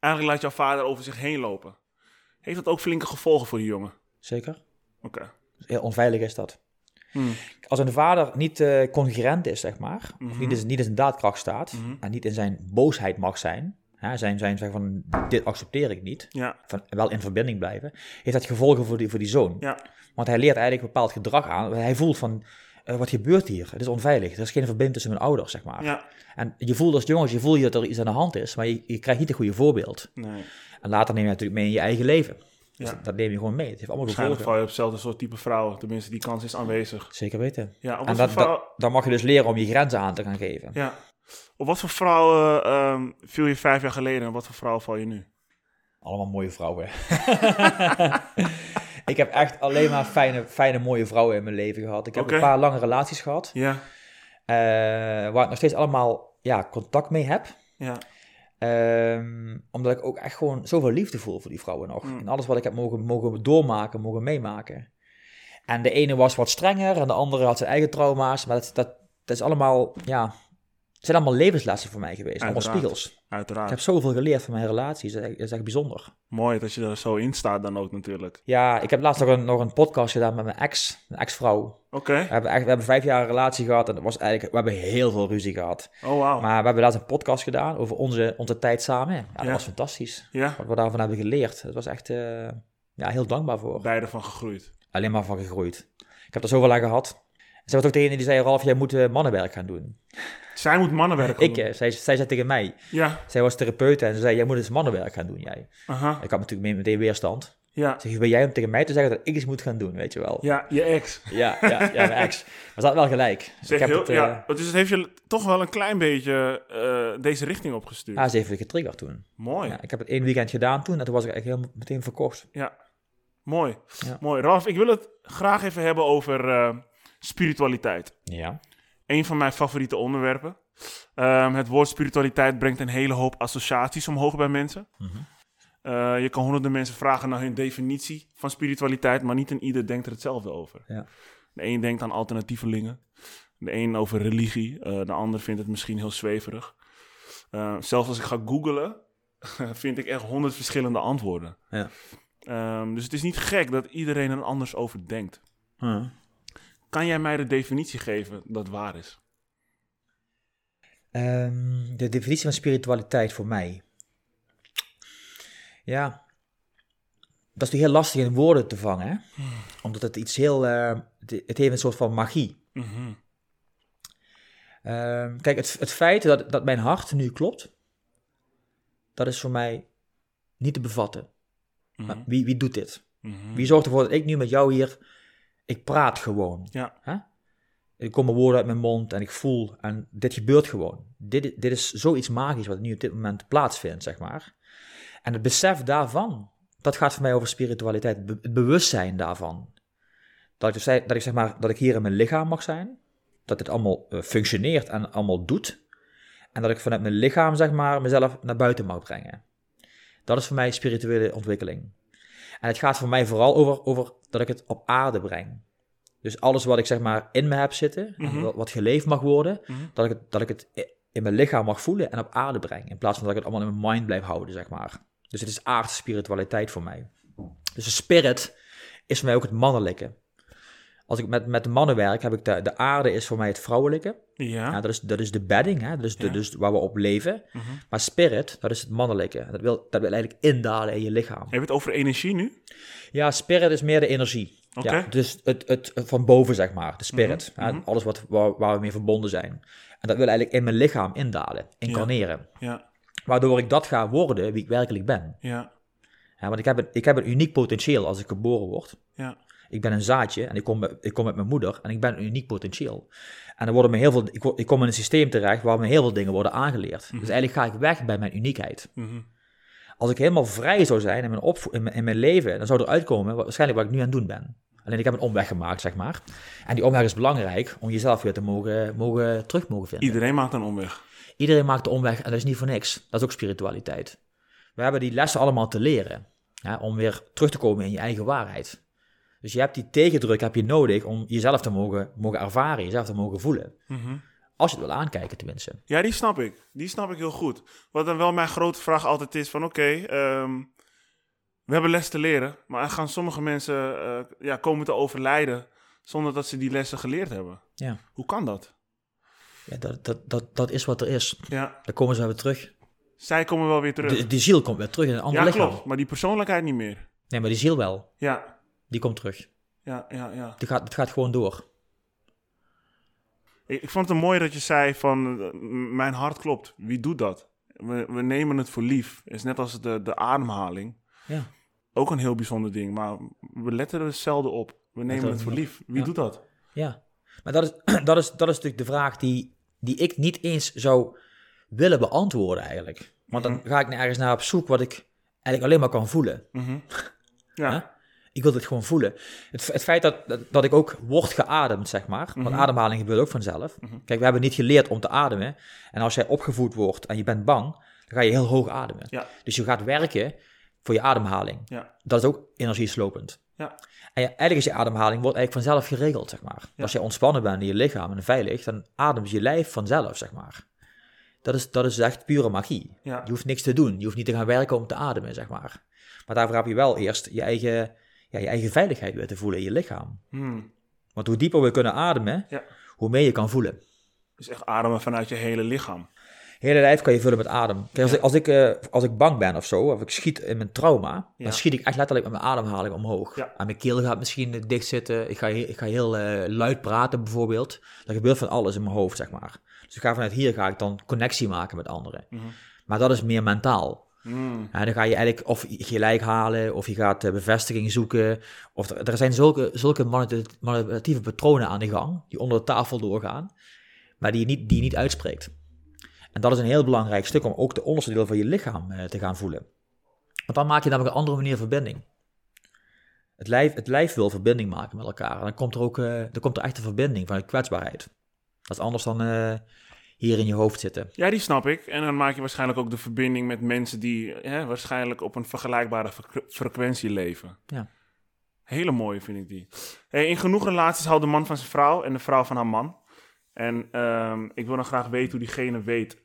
Eigenlijk laat jouw vader over zich heen lopen. Heeft dat ook flinke gevolgen voor die jongen? Zeker? Oké. Heel onveilig is dat. Hmm. Als een vader niet eh, congruent is, zeg maar, of niet, in- niet in zijn daadkracht staat Mhm. en niet in zijn boosheid mag zijn, hè, zijn, zijn zeggen van dit accepteer ik niet, Ja, van wel in verbinding blijven, heeft dat gevolgen voor die, voor die zoon. ja, Want hij leert eigenlijk een bepaald gedrag aan. Hij voelt van, eh, wat gebeurt hier? Het is onveilig. Er is geen verbinding tussen mijn ouders, zeg maar. ja. En je voelt als jongens, je voelt je dat er iets aan de hand is, maar je, je krijgt niet een goede voorbeeld. Nee. En later neem je natuurlijk mee in je eigen leven. Dus Ja. dat, dat neem je gewoon mee. Het heeft allemaal Waarschijnlijk gevolgen. val je op hetzelfde soort type vrouw. Tenminste, die kans is aanwezig. Zeker weten. Ja, En wat dat, voor vrouw... dat, dan mag je dus leren om je grenzen aan te gaan geven. Ja. Op wat voor vrouwen ehm, viel je vijf jaar geleden en wat voor vrouw val je nu? Allemaal mooie vrouwen. ik heb echt alleen maar fijne, fijne, mooie vrouwen in mijn leven gehad. Ik heb een paar lange relaties gehad. Ja, eh, waar ik nog steeds allemaal ja, contact mee heb. ja, Ehm, omdat ik ook echt gewoon zoveel liefde voel voor die vrouwen nog. Mm. En alles wat ik heb mogen, mogen doormaken, mogen meemaken. En de ene was wat strenger en de andere had zijn eigen trauma's. Maar dat, dat, dat is allemaal, ja, zijn allemaal levenslessen voor mij geweest. Allemaal Uiteraard. spiegels. Ik uiteraard. heb zoveel geleerd van mijn relaties. Dat is echt, dat is echt bijzonder. Mooi dat je er zo in staat dan ook natuurlijk. Ja, ik heb laatst nog een, nog een podcast gedaan met mijn ex, een ex-vrouw. Oké. We hebben, echt, we hebben vijf jaar een relatie gehad en dat was eigenlijk, we hebben heel veel ruzie gehad. Oh, wauw. Maar we hebben laatst een podcast gedaan over onze, onze tijd samen. Ja, dat Ja. was fantastisch. Ja, Wat we daarvan hebben geleerd. Dat was echt eh, ja, heel dankbaar voor. beide van gegroeid. Alleen maar van gegroeid. Ik heb er zoveel aan gehad. Ze was ook degene die zei, Ralf, jij moet eh, mannenwerk gaan doen. Zij moet mannenwerk Ik, doen. eh, zij, zij zei tegen mij, Ja, zij was therapeut en ze zei, jij moet eens mannenwerk gaan doen, jij. aha. Ik had natuurlijk mee- meteen weerstand. Ja, Zeg, ben jij om tegen mij te zeggen dat ik iets moet gaan doen, weet je wel. ja, je ex. Ja, ja, ja mijn ex. Maar ze had wel gelijk. Dus Zeg, ik heb heel, het, ja, dus het heeft je toch wel een klein beetje deze richting opgestuurd. ah, ze heeft het getriggerd toen. Mooi. Ja, ik heb het één weekend gedaan toen en toen was ik eigenlijk helemaal meteen verkocht. Ja, mooi. Ja. Mooi. Ralf, ik wil het graag even hebben over spiritualiteit. Ja. Een van mijn favoriete onderwerpen. Ehm, het woord spiritualiteit brengt een hele hoop associaties omhoog bij mensen. Mhm. Eh, je kan honderden mensen vragen naar hun definitie van spiritualiteit, maar niet een ieder denkt er hetzelfde over. Ja. De een denkt aan alternatievelingen, de een over religie, eh, de ander vindt het misschien heel zweverig. Eh, zelfs als ik ga googlen, vind ik echt honderd verschillende antwoorden. Ja. Ehm, dus het is niet gek dat iedereen er anders over denkt. Kan jij mij de definitie geven dat waar is? Ehm, de definitie van spiritualiteit voor mij. Ja, dat is natuurlijk heel lastig in woorden te vangen, hè? omdat het iets heel, eh, het, heeft een soort van magie. Mhm. Ehm, kijk, het, het feit dat, dat mijn hart nu klopt, dat is voor mij niet te bevatten. Maar Mhm. wie, wie doet dit? Mhm. Wie zorgt ervoor dat ik nu met jou hier, ik praat gewoon. Ja. Hè? Er komen woorden uit mijn mond en ik voel, en dit gebeurt gewoon. Dit, dit is zoiets magisch wat nu op dit moment plaatsvindt, zeg maar. En het besef daarvan, dat gaat voor mij over spiritualiteit, het be- het bewustzijn daarvan. Dat ik, dus, dat ik zeg maar, dat ik hier in mijn lichaam mag zijn, dat dit allemaal eh, functioneert en allemaal doet. En dat ik vanuit mijn lichaam, zeg maar, mezelf naar buiten mag brengen. Dat is voor mij spirituele ontwikkeling. En het gaat voor mij vooral over, over dat ik het op aarde breng. Dus alles wat ik zeg maar in me heb zitten, en Mhm. wat- geleefd mag worden, Mhm. dat, ik het, dat ik het in mijn lichaam mag voelen en op aarde breng. In plaats van dat ik het allemaal in mijn mind blijf houden, zeg maar. Dus het is aardse spiritualiteit voor mij. Dus de spirit is voor mij ook het mannelijke. Als ik met, met de mannen werk, heb ik de, de aarde is voor mij het vrouwelijke. Ja. Ja, dat, is, dat is de bedding, hè? Dat is de, Ja. dus waar we op leven. Mhm. Maar spirit, dat is het mannelijke. Dat wil, dat wil eigenlijk indalen in je lichaam. Heb je het over energie nu? Ja, spirit is meer de energie. Ja, dus het, het, het van boven, zeg maar. De spirit. Mhm, mhm. Alles wat, waar, waar we mee verbonden zijn. En dat wil eigenlijk in mijn lichaam indalen, incarneren. Ja. Waardoor ik dat ga worden wie ik werkelijk ben. Ja. Ja, want ik heb, een, ik heb een uniek potentieel als ik geboren word. Ja. Ik ben een zaadje en ik kom, met- ik kom met mijn moeder en ik ben een uniek potentieel. En er worden me heel veel, ik, kom in een systeem terecht waar me heel veel dingen worden aangeleerd. Dus eigenlijk ga ik weg bij mijn uniekheid. Mhm. Als ik helemaal vrij zou zijn in mijn, opvo- in mijn, in mijn leven, dan zou er uitkomen waarschijnlijk wat ik nu aan het doen ben. Alleen ik heb een omweg gemaakt, zeg maar. En die omweg is belangrijk om jezelf weer te mogen, mogen terug mogen vinden. Iedereen maakt een omweg. Iedereen maakt de omweg en dat is niet voor niks. Dat is ook spiritualiteit. We hebben die lessen allemaal te leren. Ja, om weer terug te komen in je eigen waarheid. Dus je hebt die tegendruk heb je nodig om jezelf te mogen, mogen ervaren, jezelf te mogen voelen. Mhm. Als je het wil aankijken tenminste. Ja, die snap ik. Die snap ik heel goed. Wat dan wel mijn grote vraag altijd is van oké, ehm, we hebben les te leren, maar er gaan sommige mensen eh, ja, komen te overlijden zonder dat ze die lessen geleerd hebben. Ja, Hoe kan dat? ja dat, dat, dat, dat is wat er is. Ja, Dan komen ze weer terug. zij komen wel weer terug. De, die ziel komt weer terug in een ander ja, lichaam. klopt, maar die persoonlijkheid niet meer. Nee, maar die ziel wel. Ja, Die komt terug. ja, ja, ja. Die gaat, het gaat gewoon door. Ik, ik vond het mooi dat je zei van eh, mijn hart klopt. Wie doet dat? We, we nemen het voor lief. Het is net als de, de ademhaling. Ja. Ook een heel bijzonder ding, maar we letten er zelden op. We nemen het voor lief. Wie Ja. doet dat? Ja, maar dat is, dat is, dat is natuurlijk de vraag die, die ik niet eens zou willen beantwoorden eigenlijk. Want dan ga ik nergens naar op zoek wat ik eigenlijk alleen maar kan voelen. Mhm. Ja. Ik wil het gewoon voelen. Het, het feit dat, dat, ik ook word geademd, zeg maar. Want Mhm. ademhaling gebeurt ook vanzelf. Mhm. Kijk, we hebben niet geleerd om te ademen. En als jij opgevoed wordt en je bent bang, dan ga je heel hoog ademen. Ja. Dus je gaat werken voor je ademhaling. Ja. Dat is ook energieslopend. Ja. En ja, eigenlijk is je ademhaling wordt eigenlijk vanzelf geregeld, zeg maar. Ja. Als je ontspannen bent in je lichaam en veilig, dan ademt je lijf vanzelf, zeg maar. Dat is, dat is echt pure magie. Je hoeft niks te doen. Je hoeft niet te gaan werken om te ademen, zeg maar. Maar daarvoor heb je wel eerst je eigen, ja, je eigen veiligheid weer te voelen in je lichaam. Hmm. Want hoe dieper we kunnen ademen, Ja. hoe meer je kan voelen. Dus echt ademen vanuit je hele lichaam. hele lijf kan je vullen met adem. Kijk, als, ik, als, ik, eh, als ik bang ben of zo, of ik schiet in mijn trauma, Ja. dan schiet ik echt letterlijk met mijn ademhaling omhoog. Ja. En mijn keel gaat misschien dicht zitten. Ik ga, ik ga heel eh, luid praten bijvoorbeeld. Er gebeurt van alles in mijn hoofd, zeg maar. Dus ik ga vanuit hier ga ik dan connectie maken met anderen. Mhm. Maar dat is meer mentaal. En dan ga je eigenlijk of gelijk halen, of je gaat eh, bevestiging zoeken. Of er, zijn zulke, zulke manipula- manipulatieve patronen aan de gang, die onder de tafel doorgaan, maar die je niet, die je niet uitspreekt. En dat is een heel belangrijk stuk om ook de onderste deel van je lichaam eh, te gaan voelen. Want dan maak je namelijk een andere manier verbinding. Het lijf, het lijf wil verbinding maken met elkaar. En dan komt er ook eh, dan komt er echt een verbinding van kwetsbaarheid. Dat is anders dan hier in je hoofd zitten. Ja, die snap ik. En dan maak je waarschijnlijk ook de verbinding met mensen die hè, waarschijnlijk op een vergelijkbare fre- frequentie leven. Ja. Hele mooie vind ik die. Hey, in genoeg relaties houdt de man van zijn vrouw en de vrouw van haar man. En ehm, ik wil dan graag weten hoe diegene weet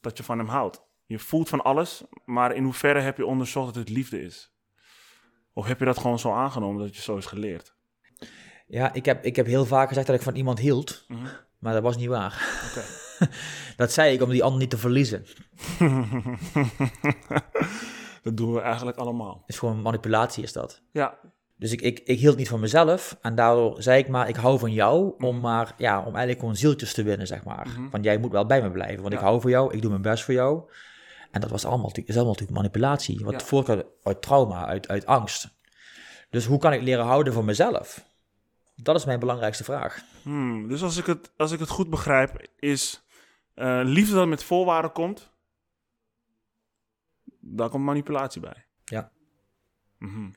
dat je van hem houdt. Je voelt van alles, maar in hoeverre heb je onderzocht dat het liefde is? Of heb je dat gewoon zo aangenomen dat je zo is geleerd? Ja, ik heb, ik heb heel vaak gezegd dat ik van iemand hield, Mhm. maar dat was niet waar. Dat zei ik om die ander niet te verliezen. dat doen we eigenlijk allemaal. Het is gewoon manipulatie is dat. Ja, Dus ik, ik, ik hield niet van mezelf en daardoor zei ik maar, ik hou van jou om maar, ja, om eigenlijk gewoon zieltjes te winnen, zeg maar. Mhm. Want jij moet wel bij me blijven, want ik hou van jou, ik doe mijn best voor jou. En dat was allemaal, is allemaal natuurlijk manipulatie, wat Ja. voortkomt uit trauma, uit, uit angst. Dus hoe kan ik leren houden van mezelf? Dat is mijn belangrijkste vraag. Hmm, dus als ik, het, als ik het goed begrijp, is eh, liefde dat met voorwaarden komt, daar komt manipulatie bij. Ja. Mhm,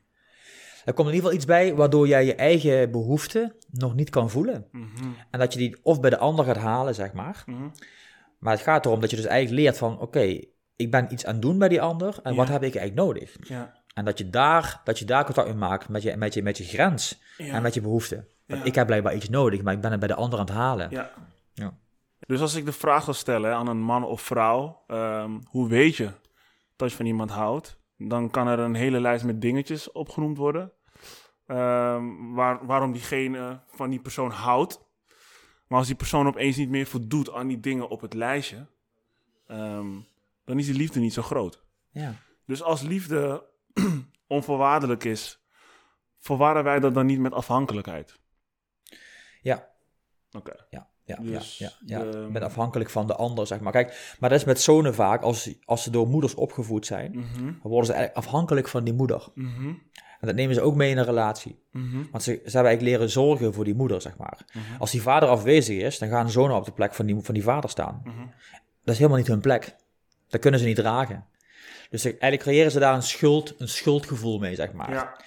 Er komt in ieder geval iets bij waardoor jij je eigen behoeften nog niet kan voelen. mhm, En dat je die of bij de ander gaat halen, zeg maar. mhm. Maar het gaat erom dat je dus eigenlijk leert van, oké, ik ben iets aan het doen bij die ander en Ja. wat heb ik eigenlijk nodig? Ja. En dat je daar, dat je daar contact mee maakt met je, met je, met je grens Ja. en met je behoeften. Want. Ik heb blijkbaar iets nodig, maar ik ben het bij de ander aan het halen. Ja. Dus als ik de vraag wil stellen aan een man of vrouw, ehm, hoe weet je dat je van iemand houdt? Dan kan er een hele lijst met dingetjes opgenoemd worden. Ehm, waar, waarom diegene van die persoon houdt. Maar als die persoon opeens niet meer voldoet aan die dingen op het lijstje, ehm, dan is die liefde niet zo groot. Ja. Dus als liefde onvoorwaardelijk is, verwarren wij dat dan niet met afhankelijkheid? Ja. Oké. Ja, ja, Dus ja, ja, ja. de- Ik ben afhankelijk van de ander, zeg maar. Kijk, maar dat is met zonen vaak, als, als ze door moeders opgevoed zijn, Mhm, dan worden ze eigenlijk afhankelijk van die moeder. mhm, En dat nemen ze ook mee in een relatie. mhm, Want ze, ze hebben eigenlijk leren zorgen voor die moeder, zeg maar. Als die vader afwezig is, dan gaan zonen op de plek van die, van die vader staan. Dat is helemaal niet hun plek. Dat kunnen ze niet dragen. Dus eigenlijk creëren ze daar een, schuld, een schuldgevoel mee, zeg maar. Ja.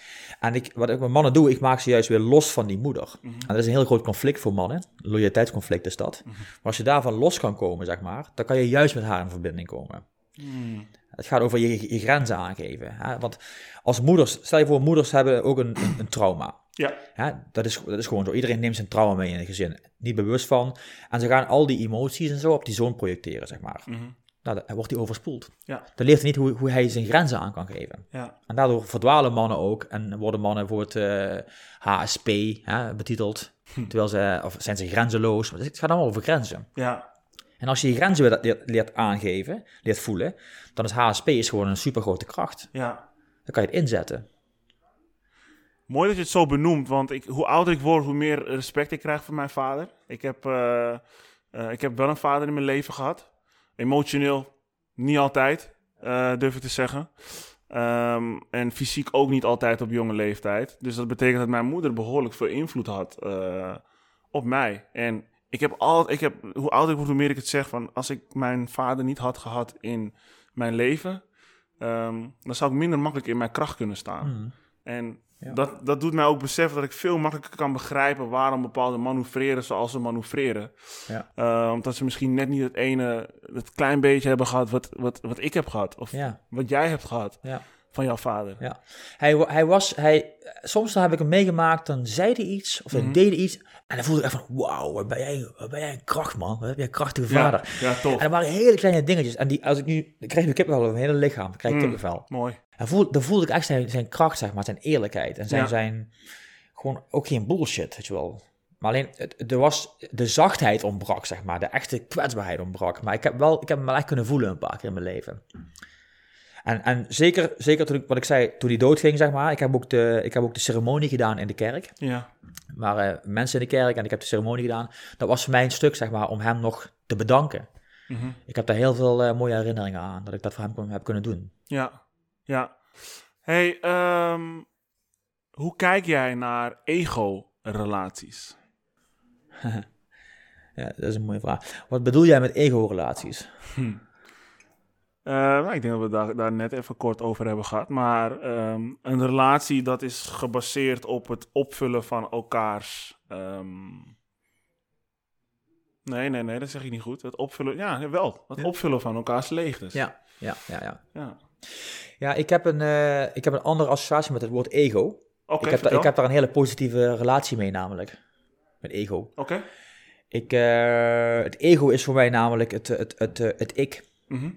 En ik, wat ik met mannen doe, ik maak ze juist weer los van die moeder. Mhm. En dat is een heel groot conflict voor mannen. Loyaliteitsconflict is dat. Maar als je daarvan los kan komen, zeg maar, dan kan je juist met haar in verbinding komen. Hmm. Het gaat over je, je grenzen aangeven. Hè? Want als moeders, stel je voor, moeders hebben ook een, een, een trauma. Ja. Hè? Dat, is, dat is gewoon zo. Iedereen neemt zijn trauma mee in het gezin. Niet bewust van. En ze gaan al die emoties en zo op die zoon projecteren, zeg maar. Mhm. Nou, dan wordt hij overspoeld. Ja. Dan leert hij niet hoe, hoe hij zijn grenzen aan kan geven. Ja. En daardoor verdwalen mannen ook en worden mannen voor het eh, HSP hè, betiteld. Hm. Terwijl ze, of zijn ze grenzeloos. Het gaat allemaal over grenzen. Ja. En als je je grenzen weer leert, leert aangeven, leert voelen, dan is HSP is gewoon een supergrote kracht. Ja. Dan kan je het inzetten. Mooi dat je het zo benoemt, want ik, hoe ouder ik word, hoe meer respect ik krijg van mijn vader. Ik heb, eh, eh, ik heb wel een vader in mijn leven gehad. Emotioneel niet altijd, eh, durf ik te zeggen. Ehm, en fysiek ook niet altijd op jonge leeftijd. Dus dat betekent dat mijn moeder behoorlijk veel invloed had eh, op mij. En ik heb altijd, ik heb, hoe ouder ik word, hoe meer ik het zeg van als ik mijn vader niet had gehad in mijn leven, ehm, dan zou ik minder makkelijk in mijn kracht kunnen staan. Mm. En Ja. dat, dat doet mij ook beseffen dat ik veel makkelijker kan begrijpen waarom bepaalde manoeuvreren zoals ze manoeuvreren. Ja. Eh, omdat ze misschien net niet het ene, het klein beetje hebben gehad wat, wat, wat ik heb gehad. Of Ja, wat jij hebt gehad ja. van jouw vader. Ja. Hij, hij was, hij, soms dan heb ik hem meegemaakt, dan zei hij iets, of hij Mhm. deed iets. En dan voelde ik echt van, wauw, wat ben jij, wat ben jij een kracht, man. Wat heb jij een krachtige Ja, vader. ja, tof. En dat waren hele kleine dingetjes. En die, als ik nu, ik krijg nu kippenvel over mijn hele lichaam. Ik krijg Mm. kippenvel. Mooi. En voel, dan voelde ik echt zijn, zijn kracht, zeg maar, zijn eerlijkheid. En zijn, Ja. zijn, gewoon ook geen bullshit, weet je wel. Maar alleen, het, er was, de zachtheid ontbrak, zeg maar. De echte kwetsbaarheid ontbrak. Maar ik heb, wel, ik heb hem wel echt kunnen voelen een paar keer in mijn leven. En, en zeker, zeker toen ik, wat ik zei, toen hij doodging, zeg maar. Ik heb ook de, ik heb ook de ceremonie gedaan in de kerk. Ja. Er waren mensen in de kerk en ik heb de ceremonie gedaan. Dat was voor mij een stuk, zeg maar, om hem nog te bedanken. Mhm. Ik heb daar heel veel eh, mooie herinneringen aan, dat ik dat voor hem kon- heb kunnen doen. Ja. Ja. Hey, ehm, hoe kijk jij naar ego-relaties? Ja, dat is een mooie vraag. Wat bedoel jij met ego-relaties? Eh, nou, ik denk dat we daar, daar net even kort over hebben gehad. Maar ehm, een relatie dat is gebaseerd op het opvullen van elkaars ehm, Nee, nee, nee, dat zeg ik niet goed. Het opvullen, ja, wel. Het Ja. opvullen van elkaars leegtes. Ja, ja, ja. Ja, ja. Ja ik, heb een, eh, ik heb een andere associatie met het woord ego. Ik, heb daar, ik heb daar een hele positieve relatie mee namelijk. Met ego. Oké. Ik, eh, het ego is voor mij namelijk het, het, het, het, het ik. Mhm.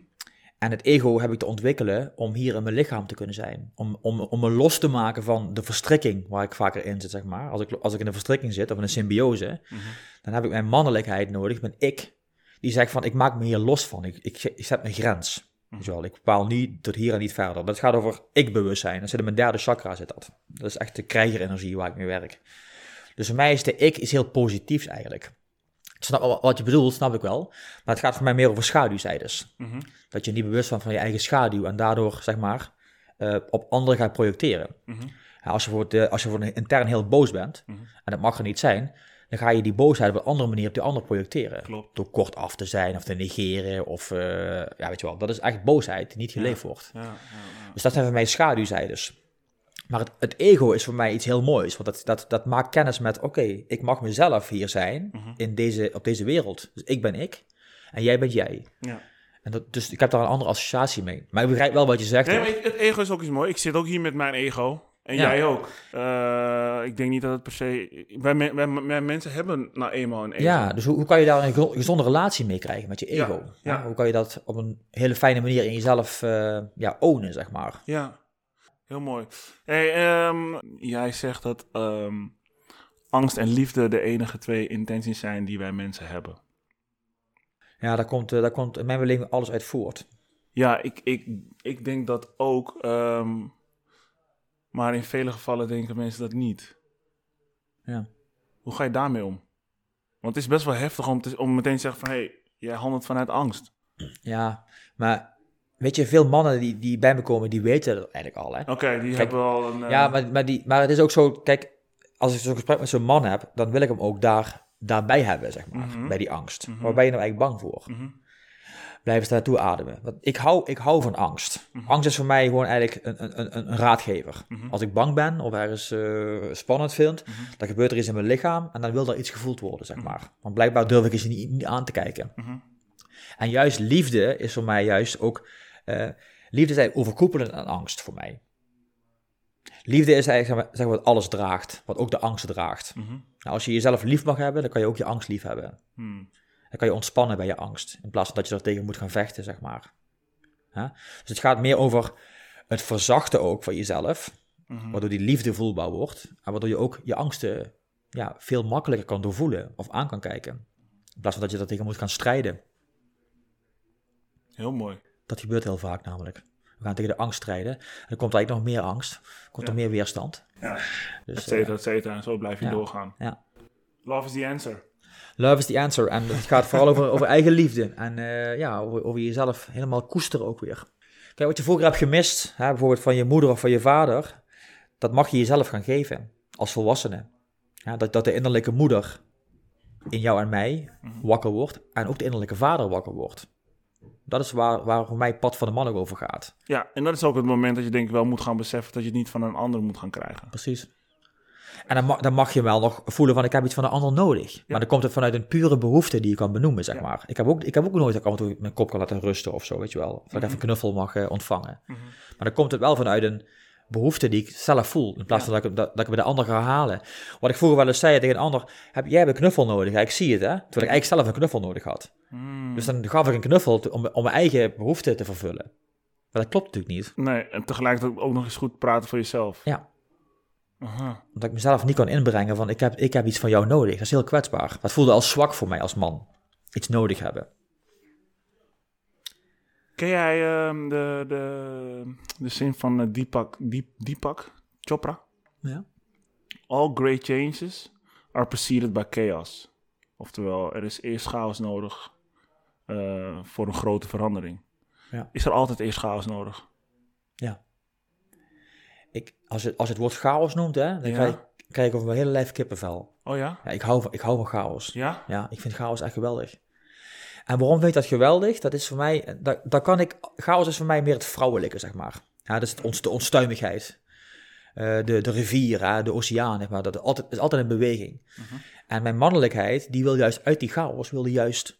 En het ego heb ik te ontwikkelen om hier in mijn lichaam te kunnen zijn. Om, om, om me los te maken van de verstrikking waar ik vaker in zit, zeg maar. Als ik, als ik in een verstrikking zit of in een symbiose, Mhm. dan heb ik mijn mannelijkheid nodig, mijn ik. Die zegt van, ik maak me hier los van. Ik, ik, ik zet mijn grens. Weet je wel, ik bepaal niet tot hier en niet verder. Dat gaat over ik-bewustzijn. Dat zit in mijn derde chakra zit dat. Dat is echt de krijgerenergie waar ik mee werk. Dus voor mij is de ik is heel positief eigenlijk. Ik snap wat je bedoelt, snap ik wel. Maar het gaat voor mij meer over schaduwzijdes. Mhm. Dat je niet bewust bent van je eigen schaduw en daardoor, zeg maar, eh, op anderen gaat projecteren. Mhm. Ja, als je voor, de, als je voor een intern heel boos bent, Mhm. en dat mag er niet zijn, dan ga je die boosheid op een andere manier op die ander projecteren. Klopt. Door kort af te zijn of te negeren of, eh, ja, weet je wel, dat is echt boosheid die niet geleefd wordt. Ja. Dus dat zijn voor mij schaduwzijdes. Maar het, het ego is voor mij iets heel moois, want dat, dat, dat maakt kennis met, oké, ik mag mezelf hier zijn Mhm. in deze, op deze wereld. Dus ik ben ik en jij bent jij. Ja. En dat, dus ik heb daar een andere associatie mee. Maar ik begrijp wel wat je zegt. Nee, het ego is ook iets moois. Ik zit ook hier met mijn ego. En Ja. jij ook. Eh, ik denk niet dat het per se... Wij, men- wij, wij mensen hebben nou eenmaal een ego. Ja, dus hoe, hoe kan je daar een ge- gezonde relatie mee krijgen met je ego? ja. Hoe kan je dat op een hele fijne manier in jezelf eh ja, ownen, zeg maar? Ja, heel mooi. Hey, ehm, jij zegt dat ehm, angst en liefde de enige twee intenties zijn die wij mensen hebben. Ja, daar komt, eh, daar komt in mijn beleving alles uit voort. Ja, ik, ik, ik denk dat ook. ehm, maar in vele gevallen denken mensen dat niet. Ja. Hoe ga je daarmee om? Want het is best wel heftig om, te, om meteen te zeggen van... hé, hey, jij handelt vanuit angst. Ja, maar weet je, veel mannen die, die bij me komen, die weten dat eigenlijk al, hè? Oké, die hebben wel een... eh, Ja, maar, maar, die, maar het is ook zo, kijk, als ik zo'n gesprek met zo'n man heb, dan wil ik hem ook daar, daarbij hebben, zeg maar, Mhm. bij die angst. Mhm. Waar ben je nou eigenlijk bang voor? mhm, Blijf eens naartoe ademen. Want ik hou, ik hou van angst. Mhm. Angst is voor mij gewoon eigenlijk een, een, een, een raadgever. mhm, Als ik bang ben of ergens eh, spannend vind, mhm, dan gebeurt er iets in mijn lichaam en dan wil er iets gevoeld worden, zeg maar. Want blijkbaar durf ik eens niet, niet aan te kijken. mhm. En juist liefde is voor mij juist ook, eh, liefde is eigenlijk overkoepelend aan angst voor mij. Liefde is eigenlijk zeg maar, zeg maar, wat alles draagt, wat ook de angst draagt. mhm, Nou, als je jezelf lief mag hebben, dan kan je ook je angst lief hebben. hmm. Dan kan je ontspannen bij je angst, in plaats van dat je er tegen moet gaan vechten, zeg maar. Dus het gaat meer over het verzachten ook van jezelf, Mhm. waardoor die liefde voelbaar wordt, en waardoor je ook je angsten ja, veel makkelijker kan doorvoelen of aan kan kijken. In plaats van dat je er tegen moet gaan strijden. Heel mooi. Dat gebeurt heel vaak namelijk. We gaan tegen de angst strijden. En er komt eigenlijk nog meer angst. Komt Ja. er meer weerstand. Ja. Dus, Et cetera, eh, et cetera. En zo blijf je ja. doorgaan. Ja. Love is the answer. Love is the answer. En het gaat vooral over, over eigen liefde. En eh, ja, over, over jezelf helemaal koesteren ook weer. Kijk, wat je vroeger hebt gemist, hè, bijvoorbeeld van je moeder of van je vader, dat mag je jezelf gaan geven als volwassene. Ja, dat, dat de innerlijke moeder in jou en mij Mhm. wakker wordt en ook de innerlijke vader wakker wordt. Dat is waar, waar voor mij het pad van de man ook over gaat. Ja, en dat is ook het moment dat je denk ik wel moet gaan beseffen dat je het niet van een ander moet gaan krijgen. Precies. En dan, mag- dan mag je wel nog voelen van ik heb iets van een ander nodig. Maar dan komt het vanuit een pure behoefte die je kan benoemen, zeg Ja. maar. Ik heb, ook, ik heb ook nooit dat ik af en toe mijn kop kan laten rusten of zo, weet je wel. Of dat ik even een knuffel mag eh, ontvangen. Mhm. Maar dan komt het wel vanuit een behoefte die ik zelf voel. In plaats van dat ik, dat, dat ik bij de ander ga halen. Wat ik vroeger wel eens zei tegen een ander. Heb, jij hebt een knuffel nodig. Ja, ik zie het hè. Terwijl ik eigenlijk zelf een knuffel nodig had. Hmm. Dus dan gaf ik een knuffel om, om mijn eigen behoefte te vervullen. Maar dat klopt natuurlijk niet. Nee, en tegelijkertijd ook nog eens goed praten voor jezelf. Ja. Aha. Omdat ik mezelf niet kan inbrengen van ik heb, ik heb iets van jou nodig. Dat is heel kwetsbaar. Dat voelde als zwak voor mij als man. Iets nodig hebben. Ken jij ehm, de, de, de zin van eh, Deepak, Deep, Deepak Chopra? Ja. All great changes are preceded by chaos. Oftewel, er is eerst chaos nodig eh, voor een grote verandering. Ja. Is er altijd eerst chaos nodig? Ja. Ik, als, het, als je het woord chaos noemt, hè, dan Ja. krijg, krijg ik over mijn hele lijf kippenvel. Oh ja? Ja, ik, hou van, ik hou van chaos. Ja? Ja, ik vind chaos echt geweldig. En waarom vind ik dat geweldig? Dat is voor mij, dat, dat kan ik, chaos is voor mij meer het vrouwelijke, zeg maar. Ja, dat is het, de onstuimigheid. Eh, de, de rivier, hè, de oceaan, zeg maar, dat is altijd, is altijd in beweging. Mhm. En mijn mannelijkheid, die wil juist uit die chaos, wil die juist,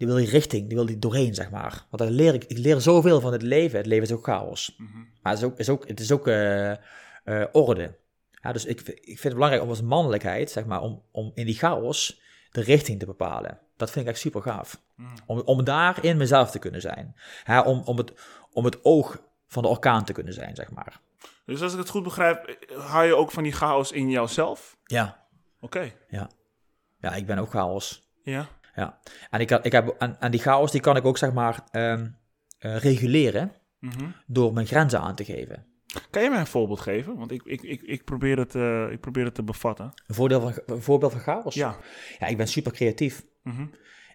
die wil die richting, die wil die doorheen, zeg maar. Want dan leer ik, ik leer zoveel van het leven. Het leven is ook chaos. Maar het is ook, is ook, het is ook eh, eh, orde. Ja, dus ik, ik vind het belangrijk om als mannelijkheid, zeg maar, om, om in die chaos de richting te bepalen. Dat vind ik echt super gaaf. Om, om daarin mezelf te kunnen zijn. Ja, om, om, het, om het oog van de orkaan te kunnen zijn, zeg maar. Dus als ik het goed begrijp, hou je ook van die chaos in jouzelf? Ja, Oké. ja. Ja, ik ben ook chaos. Ja. Ja. En, ik, kan- ik heb, en, en die chaos die kan ik ook, zeg maar, ehm, eh, reguleren Mhm. door mijn grenzen aan te geven. Kan je mij een voorbeeld geven? Want ik, ik, ik, ik, probeer, het, eh, ik probeer het te bevatten. Een, voordeel van, een voorbeeld van chaos? Ja. Ja, ik ben super creatief. Mhm.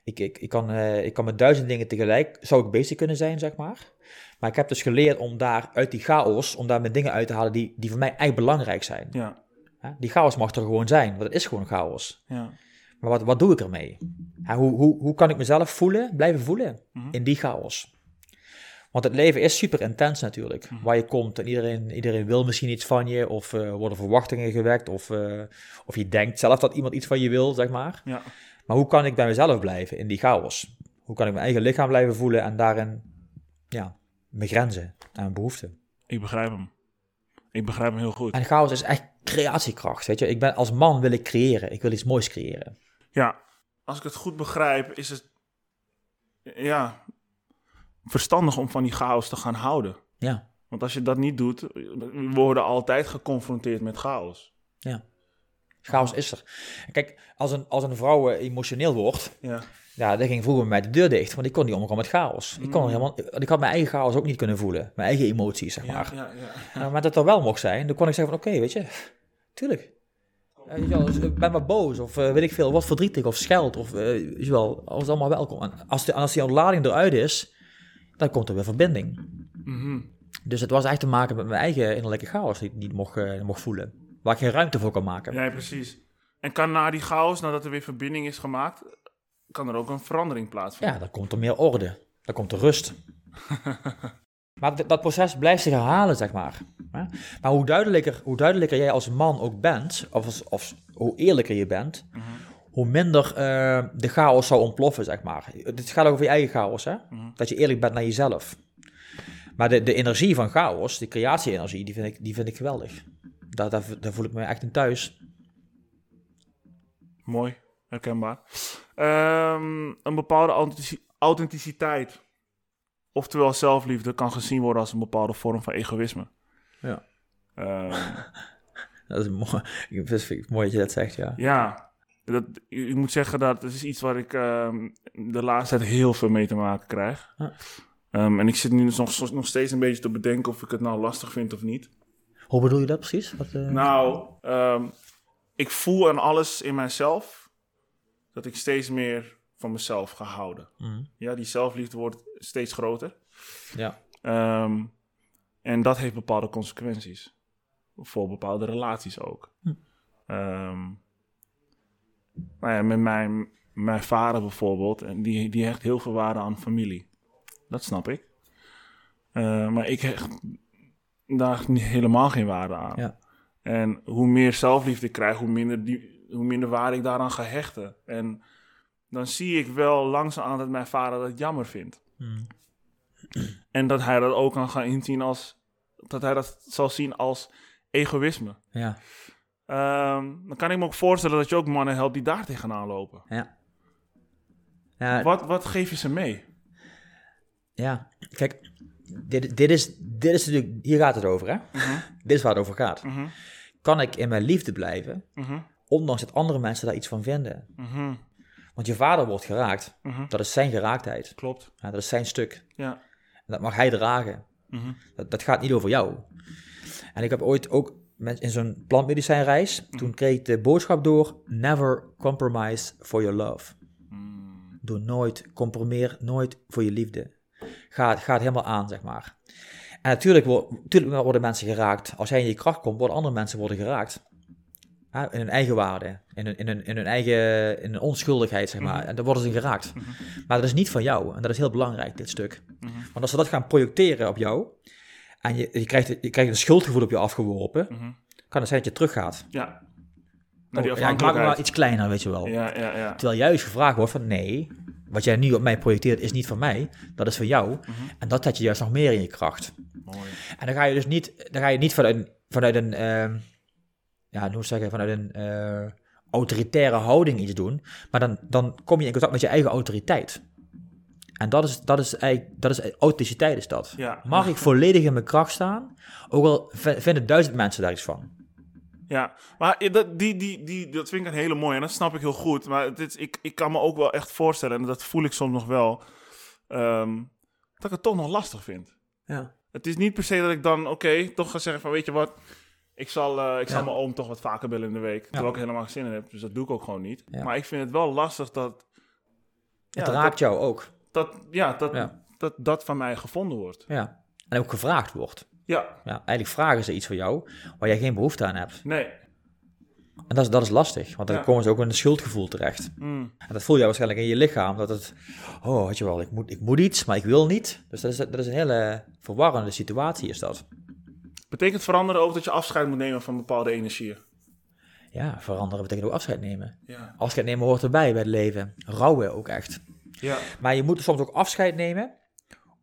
Ik, ik, ik, kan, eh, ik kan met duizend dingen tegelijk, zou ik bezig kunnen zijn, zeg maar. Maar ik heb dus geleerd om daar uit die chaos, om daar met dingen uit te halen die, die voor mij echt belangrijk zijn. Ja. Die chaos mag er gewoon zijn, want het is gewoon chaos. Ja. Maar wat, wat doe ik ermee? Hoe, hoe, hoe kan ik mezelf voelen, blijven voelen Mhm. in die chaos? Want het leven is super intens natuurlijk. Mhm. Waar je komt en iedereen, iedereen wil misschien iets van je, of eh, worden verwachtingen gewekt, of, eh, of je denkt zelf dat iemand iets van je wil, zeg maar. Ja. Maar hoe kan ik bij mezelf blijven in die chaos? Hoe kan ik mijn eigen lichaam blijven voelen en daarin ja, mijn grenzen en mijn behoeften? Ik begrijp hem. Ik begrijp hem heel goed. En chaos is echt creatiekracht, weet je. Ik ben, als man wil ik creëren, ik wil iets moois creëren. Ja, als ik het goed begrijp, is het ja, verstandig om van die chaos te gaan houden. Ja, Want als je dat niet doet, we worden altijd geconfronteerd met chaos. ja. Chaos is er. Kijk, als een, als een vrouw eh, emotioneel wordt, Ja, ja, dan ging vroeger bij mij de deur dicht, want ik kon niet omgaan met chaos. Ik, kon Mm. helemaal, ik had mijn eigen chaos ook niet kunnen voelen, mijn eigen emoties, zeg maar. ja. ja. Ja, maar dat er wel mocht zijn, dan kon ik zeggen van oké, weet je, tuurlijk. Eh, weet je wel, dus ik ben maar boos of eh, weet ik veel, wat verdrietig of scheld of eh, weet je wel, alles allemaal welkom. En als, de, als die ontlading eruit is, dan komt er weer verbinding. Mhm. Dus het was echt te maken met mijn eigen innerlijke chaos die ik niet mocht, eh, mocht voelen. Waar ik geen ruimte voor kan maken. ja, precies. En kan na die chaos, nadat er weer verbinding is gemaakt, kan er ook een verandering plaatsvinden. Ja, dan komt er meer orde. Dan komt er rust. maar dat proces blijft zich herhalen, zeg maar. Maar hoe duidelijker, hoe duidelijker jij als man ook bent, of, als, of hoe eerlijker je bent, Mhm. hoe minder eh, de chaos zou ontploffen, zeg maar. Het gaat over je eigen chaos, hè? Mhm. Dat je eerlijk bent naar jezelf. Maar de, de energie van chaos, die creatie-energie, die vind ik, die vind ik geweldig. Daar, daar, daar voel ik me echt in thuis. Mooi, herkenbaar. Ehm, een bepaalde authentic- authenticiteit, oftewel zelfliefde, kan gezien worden als een bepaalde vorm van egoïsme. Ja. Ehm, Dat is mooi. Ik vind het mooi dat je dat zegt, ja. ja, dat, ik moet zeggen dat het is iets waar ik ehm, de laatste tijd heel veel mee te maken krijg. Ehm, en ik zit nu dus nog, nog steeds een beetje te bedenken of ik het nou lastig vind of niet. Hoe bedoel je dat precies? Wat, eh, Nou, ik voel aan alles in mijzelf dat ik steeds meer van mezelf ga houden. mhm. Ja, die zelfliefde wordt steeds groter. Ja. Ehm, en dat heeft bepaalde consequenties. Voor bepaalde relaties ook. Hm. Ehm, nou ja, met mijn, mijn vader bijvoorbeeld, en die, die hecht heel veel waarde aan familie. Dat snap ik. Eh, maar ik hecht daar helemaal geen waarde aan. Ja. En hoe meer zelfliefde ik krijg, hoe minder, die, hoe minder waarde ik daaraan ga hechten. En dan zie ik wel langzaam dat mijn vader dat jammer vindt. Mhm. En dat hij dat ook kan gaan inzien als... Dat hij dat zal zien als egoïsme. Ja. Ehm, dan kan ik me ook voorstellen dat je ook mannen helpt die daar tegenaan lopen. Ja. Ja, Wat, wat geef je ze mee? ja. Kijk, dit, dit, is, dit is natuurlijk, hier gaat het over, hè? Dit is waar het over gaat. Mhm, Kan ik in mijn liefde blijven, mhm, ondanks dat andere mensen daar iets van vinden? Mhm, Want je vader wordt geraakt, mhm. dat is zijn geraaktheid. Klopt. Ja, dat is zijn stuk. Ja. En dat mag hij dragen. Mhm, Dat, dat gaat niet over jou. En ik heb ooit ook met- in zo'n plantmedicijnreis, toen kreeg ik de boodschap door, never compromise for your love. mm, Doe nooit, compromeer nooit voor je liefde. Ga, ga het helemaal aan, zeg maar. En natuurlijk, natuurlijk worden mensen geraakt. Als jij in je kracht komt, worden andere mensen worden geraakt. Ja, in hun eigen waarde, in hun, in hun, in hun eigen in hun onschuldigheid, zeg maar. En dan worden ze geraakt. Maar dat is niet van jou. En dat is heel belangrijk, dit stuk. mhm, Want als ze dat gaan projecteren op jou, en je, je, krijgt, je krijgt een schuldgevoel op je afgeworpen, mhm. kan het zijn dat je teruggaat. Ja. Naar die Oh, ja, ik maak hem wel iets kleiner, weet je wel. Ja, ja, ja. Terwijl juist gevraagd wordt van nee, wat jij nu op mij projecteert is niet van mij, dat is van jou. Mhm. En dat had je juist nog meer in je kracht. Mooi. En dan ga je dus niet, dan ga je niet vanuit, vanuit een, ehm, ja, hoe moet ik zeggen, vanuit een eh, autoritaire houding iets doen, maar dan, dan kom je in contact met je eigen autoriteit. En dat is, dat is eigenlijk, dat is, authenticiteit is dat. Ja. Mag ik volledig in mijn kracht staan, ook al vinden duizend mensen daar iets van. Ja, maar dat, die, die, die, dat vind ik een hele mooie en dat snap ik heel goed. Maar is, ik, ik kan me ook wel echt voorstellen, en dat voel ik soms nog wel, ehm, dat ik het toch nog lastig vind. Ja. Het is niet per se dat ik dan, oké, toch ga zeggen van, weet je wat, ik zal, eh, ik zal mijn oom toch wat vaker bellen in de week. Terwijl ik helemaal geen zin in heb, dus dat doe ik ook gewoon niet. Maar ik vind het wel lastig dat, Het raakt jou ook. dat, ja, dat, dat dat van mij gevonden wordt. Ja. En ook gevraagd wordt. Ja, Ja, eigenlijk vragen ze iets van jou waar jij geen behoefte aan hebt. nee. En dat is, dat is lastig, want dan Ja. komen ze ook in een schuldgevoel terecht. Mm. En dat voel je waarschijnlijk in je lichaam, dat het, oh, weet je wel, ik moet, ik moet iets, maar ik wil niet. Dus dat is, dat is een hele verwarrende situatie, is dat. Betekent veranderen ook dat je afscheid moet nemen van bepaalde energieën? Ja, veranderen betekent ook afscheid nemen. Ja. Afscheid nemen hoort erbij bij het leven. Rouwen ook echt. Ja, Maar je moet soms ook afscheid nemen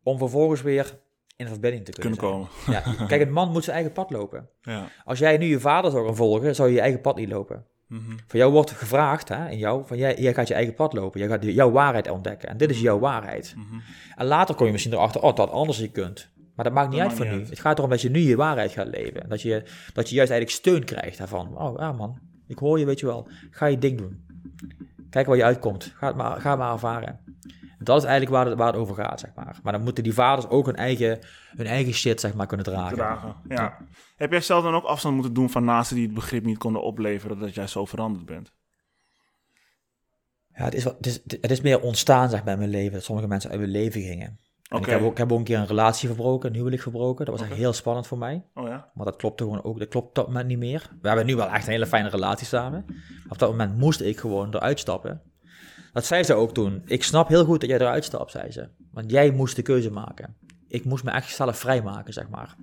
om vervolgens weer in verbinding te kunnen, kunnen komen. Ja. Kijk, een man moet zijn eigen pad lopen. Ja. Als jij nu je vader zou gaan volgen, zou je je eigen pad niet lopen. Mhm. Van jou wordt gevraagd, hè, in jou, van jij, jij gaat je eigen pad lopen. Jij gaat jouw waarheid ontdekken. En dit is jouw waarheid. Mhm. En later kom je misschien erachter, oh, dat anders je kunt. Maar dat maakt niet Dat uit maakt voor niet nu. uit. Het gaat erom dat je nu je waarheid gaat leven. Dat je, dat je juist eigenlijk steun krijgt daarvan. Oh, ja man, ik hoor je, weet je wel. Ga je ding doen. Kijk waar je uitkomt. Ga het maar, ga het maar ervaren. En dat is eigenlijk waar het, waar het over gaat, zeg maar. Maar dan moeten die vaders ook hun eigen, hun eigen shit, zeg maar, kunnen dragen. dragen. Ja. Heb jij zelf dan ook afstand moeten doen van naasten die het begrip niet konden opleveren dat jij zo veranderd bent? Ja, het is, wel, het, is, het is meer ontstaan, zeg maar, in mijn leven. Dat sommige mensen uit mijn leven gingen. Oké. ik, heb ook, ik heb ook een keer een relatie verbroken, een huwelijk verbroken. Dat was echt heel spannend voor mij. Oh ja? Maar dat klopte gewoon ook. Dat klopt op dat moment niet meer. We hebben nu wel echt een hele fijne relatie samen. Maar op dat moment moest ik gewoon eruit stappen. Dat zei ze ook toen. Ik snap heel goed dat jij eruit stapt, zei ze. Want jij moest de keuze maken. Ik moest me echt zelf vrijmaken, zeg maar.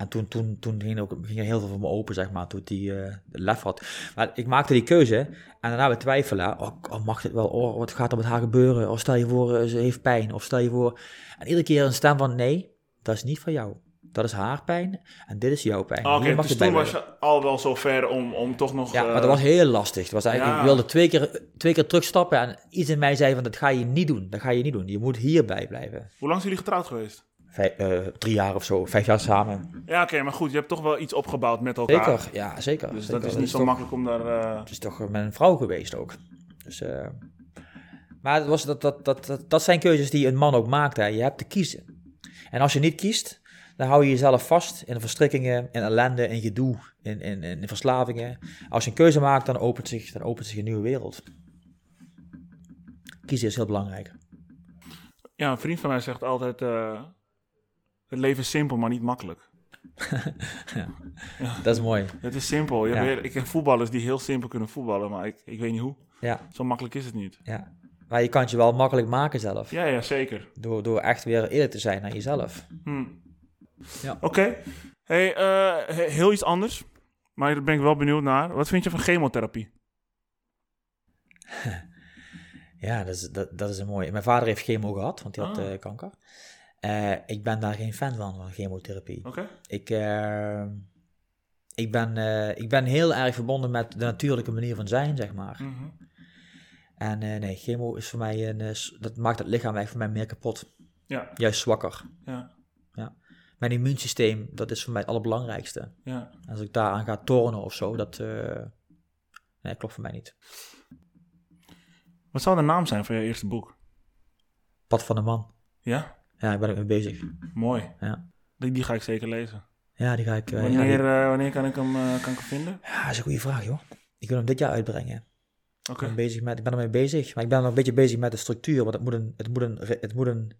En toen, toen, toen ging, ook, ging er heel veel voor me open, zeg maar, toen die eh, lef had. Maar ik maakte die keuze en daarna we twijfelen. Oh, oh, mag dit wel? Oh, wat gaat er met haar gebeuren? Of stel je voor, eh, ze heeft pijn. Of stel je voor... En iedere keer een stem van, nee, dat is niet van jou. Dat is haar pijn en dit is jouw pijn. Ah, Oké, dus toen was je al wel zo ver om, om toch nog... Ja, eh, maar dat was heel lastig. Het was eigenlijk, ja. Ik wilde twee keer, twee keer terugstappen en iets in mij zei van, dat ga je niet doen. Dat ga je niet doen. Je moet hierbij blijven. Hoe lang zijn jullie getrouwd geweest? Vijf, eh, drie jaar of zo, vijf jaar samen. Ja, oké, maar goed, je hebt toch wel iets opgebouwd met elkaar. Zeker, ja, zeker. Dus zeker. dat is niet zo toch- makkelijk om daar... eh, Het is toch met een vrouw geweest ook. Dus, eh, maar het was, dat, dat, dat, dat, dat zijn keuzes die een man ook maakt. Hè. Je hebt te kiezen. En als je niet kiest, dan hou je jezelf vast in verstrikkingen, in ellende, in gedoe, in, in, in verslavingen. Als je een keuze maakt, dan opent zich, dan opent zich een nieuwe wereld. Kiezen is heel belangrijk. Ja, een vriend van mij zegt altijd... het leven is simpel, maar niet makkelijk. Dat is mooi. Het is simpel. Je Ja. ik ken voetballers die heel simpel kunnen voetballen, maar ik, ik weet niet hoe. Ja, Zo makkelijk is het niet. ja. Maar je kan het je wel makkelijk maken zelf. Ja, ja, zeker. Door, door echt weer eerlijk te zijn naar jezelf. Hm. Ja. Oké. Hey, eh, he- heel iets anders. Maar daar ben ik wel benieuwd naar. Wat vind je van chemotherapie? Ja, dat is, dat, dat is een mooie. Mijn vader heeft chemo gehad, want hij had Ah. eh, kanker. Eh, ik ben daar geen fan van, van chemotherapie. Oké. Ik, eh, ik, ben, eh, ik ben heel erg verbonden met de natuurlijke manier van zijn, zeg maar. Mhm. En eh, nee, chemo is voor mij een, dat maakt het lichaam eigenlijk voor mij meer kapot. Ja, Juist zwakker. ja, Mijn immuunsysteem, dat is voor mij het allerbelangrijkste. ja. Als ik daaraan ga tornen of zo, dat nee, klopt voor mij niet. Wat zou de naam zijn van je eerste boek? Pad van de man. Ja? Ja, ik ben er mee bezig. Mooi. Ja, Die, die ga ik zeker lezen. ja die ga ik... eh, ja, wanneer, die- eh, wanneer kan ik hem, eh, kan ik hem vinden? Ja, dat is een goede vraag, joh. Ik wil hem dit jaar uitbrengen. Oké. Ik, ben bezig met, ik ben ermee bezig, maar ik ben nog een beetje bezig met de structuur. Want het moet een, het moet een, het moet een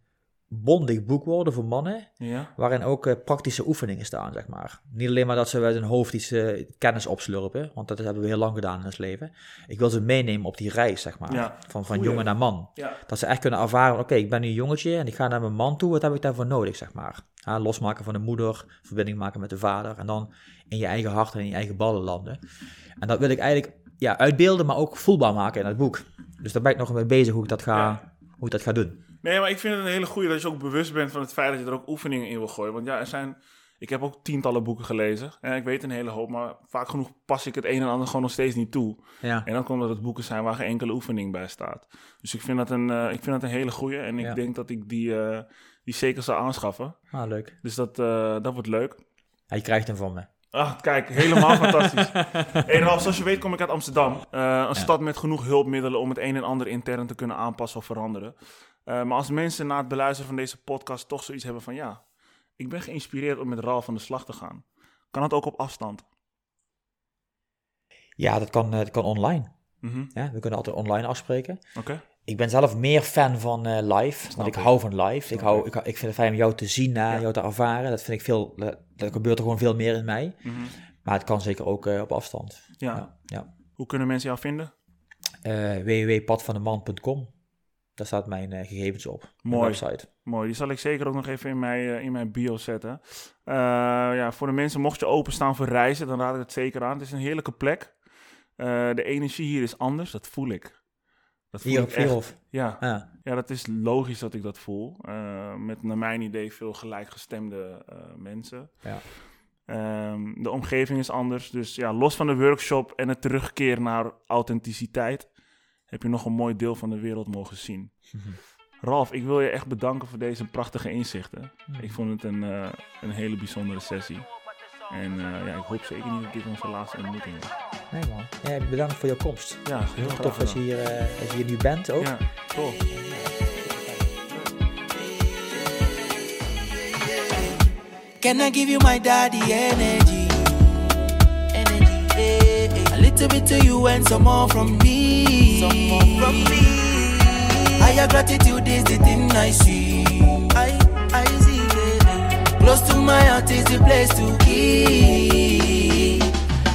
bondig boek worden voor mannen, Ja? waarin ook eh, praktische oefeningen staan, zeg maar. Niet alleen maar dat ze uit hun hoofd iets eh, kennis opslurpen, want dat hebben we heel lang gedaan in ons leven. Ik wil ze meenemen op die reis, zeg maar, Ja. van, van Goeie. jongen naar man. Ja. Dat ze echt kunnen ervaren, oké, ik ben nu een jongetje en ik ga naar mijn man toe, wat heb ik daarvoor nodig, zeg maar. Losmaken van de moeder, verbinding maken met de vader en dan in je eigen hart en in je eigen ballen landen. En dat wil ik eigenlijk ja, uitbeelden, maar ook voelbaar maken in het boek. Dus daar ben ik nog mee bezig hoe ik dat ga, hoe ik dat ga doen. Nee, maar ik vind het een hele goede dat je ook bewust bent van het feit dat je er ook oefeningen in wil gooien. Want ja, er zijn. Ik heb ook tientallen boeken gelezen. En ik weet een hele hoop, maar vaak genoeg pas ik het een en ander gewoon nog steeds niet toe. Ja, En dan komt dat het boeken zijn waar geen enkele oefening bij staat. Dus ik vind dat een, eh, ik vind dat een hele goede. En ik Ja. denk dat ik die, eh, die zeker zal aanschaffen. ah, leuk. Dus dat, eh, dat wordt leuk. Ja, je krijgt hem van me. Ah, kijk, helemaal fantastisch. Hey Ralf, zoals je weet kom ik uit Amsterdam. Een stad met genoeg hulpmiddelen om het een en ander intern te kunnen aanpassen of veranderen. Eh, maar als mensen na het beluisteren van deze podcast toch zoiets hebben van... ja, ik ben geïnspireerd om met Ralf aan de slag te gaan. Kan dat ook op afstand? Ja, dat kan, eh, dat kan online. Mhm, Ja, we kunnen altijd online afspreken. Oké, Ik ben zelf meer fan van eh, live, want ik ik. hou van live. Ik, hou, ik. ik, vind het fijn om jou te zien, Ja. jou te ervaren. Dat vind ik veel, dat gebeurt er gewoon veel meer in mij. mhm, Maar het kan zeker ook op afstand. ja. Ja, ja. Hoe kunnen mensen jou vinden? Eh, www.padvandeman.com. Daar staat mijn eh, gegevens op. Mooi. website. Mooi, die zal ik zeker ook nog even in mijn, eh, in mijn bio zetten. Eh, ja, voor de mensen, mocht je openstaan voor reizen, dan raad ik het zeker aan. Het is een heerlijke plek. De energie hier is anders, dat voel ik. Dat voel Hier op. Vierhof. Ja, Ja. ja, dat is logisch dat ik dat voel. Met naar mijn idee veel gelijkgestemde mensen. Ja. Ehm, de omgeving is anders. Dus ja, los van de workshop en het terugkeer naar authenticiteit, heb je nog een mooi deel van de wereld mogen zien. Mhm. Ralf, ik wil je echt bedanken voor deze prachtige inzichten. Mhm. Ik vond het een, eh, een hele bijzondere sessie. En eh, ja, ik hoop zeker niet dat dit onze laatste ontmoeting is. Nee man. Ja, bedankt voor je komst. Ja, heel Heel graag tof dat je, hier, eh, dat je hier nu bent ook. Ja, tof. Can I give you my daddy energy? Energy, little bit to you and some more from me. Some more from me. Higher gratitude is the thing I see. I, I see, baby. Close to my heart is the place to keep.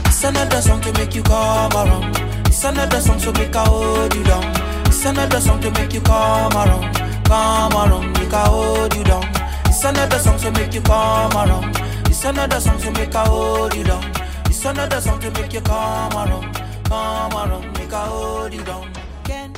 It's another song to make you come around. It's another song to make I hold you down. It's another song to make you come around. Come around, make I hold you down. It's another song to make you come around. It's another song to make I hold you down. It's another song to make you come around, come around, make I hold you down. Can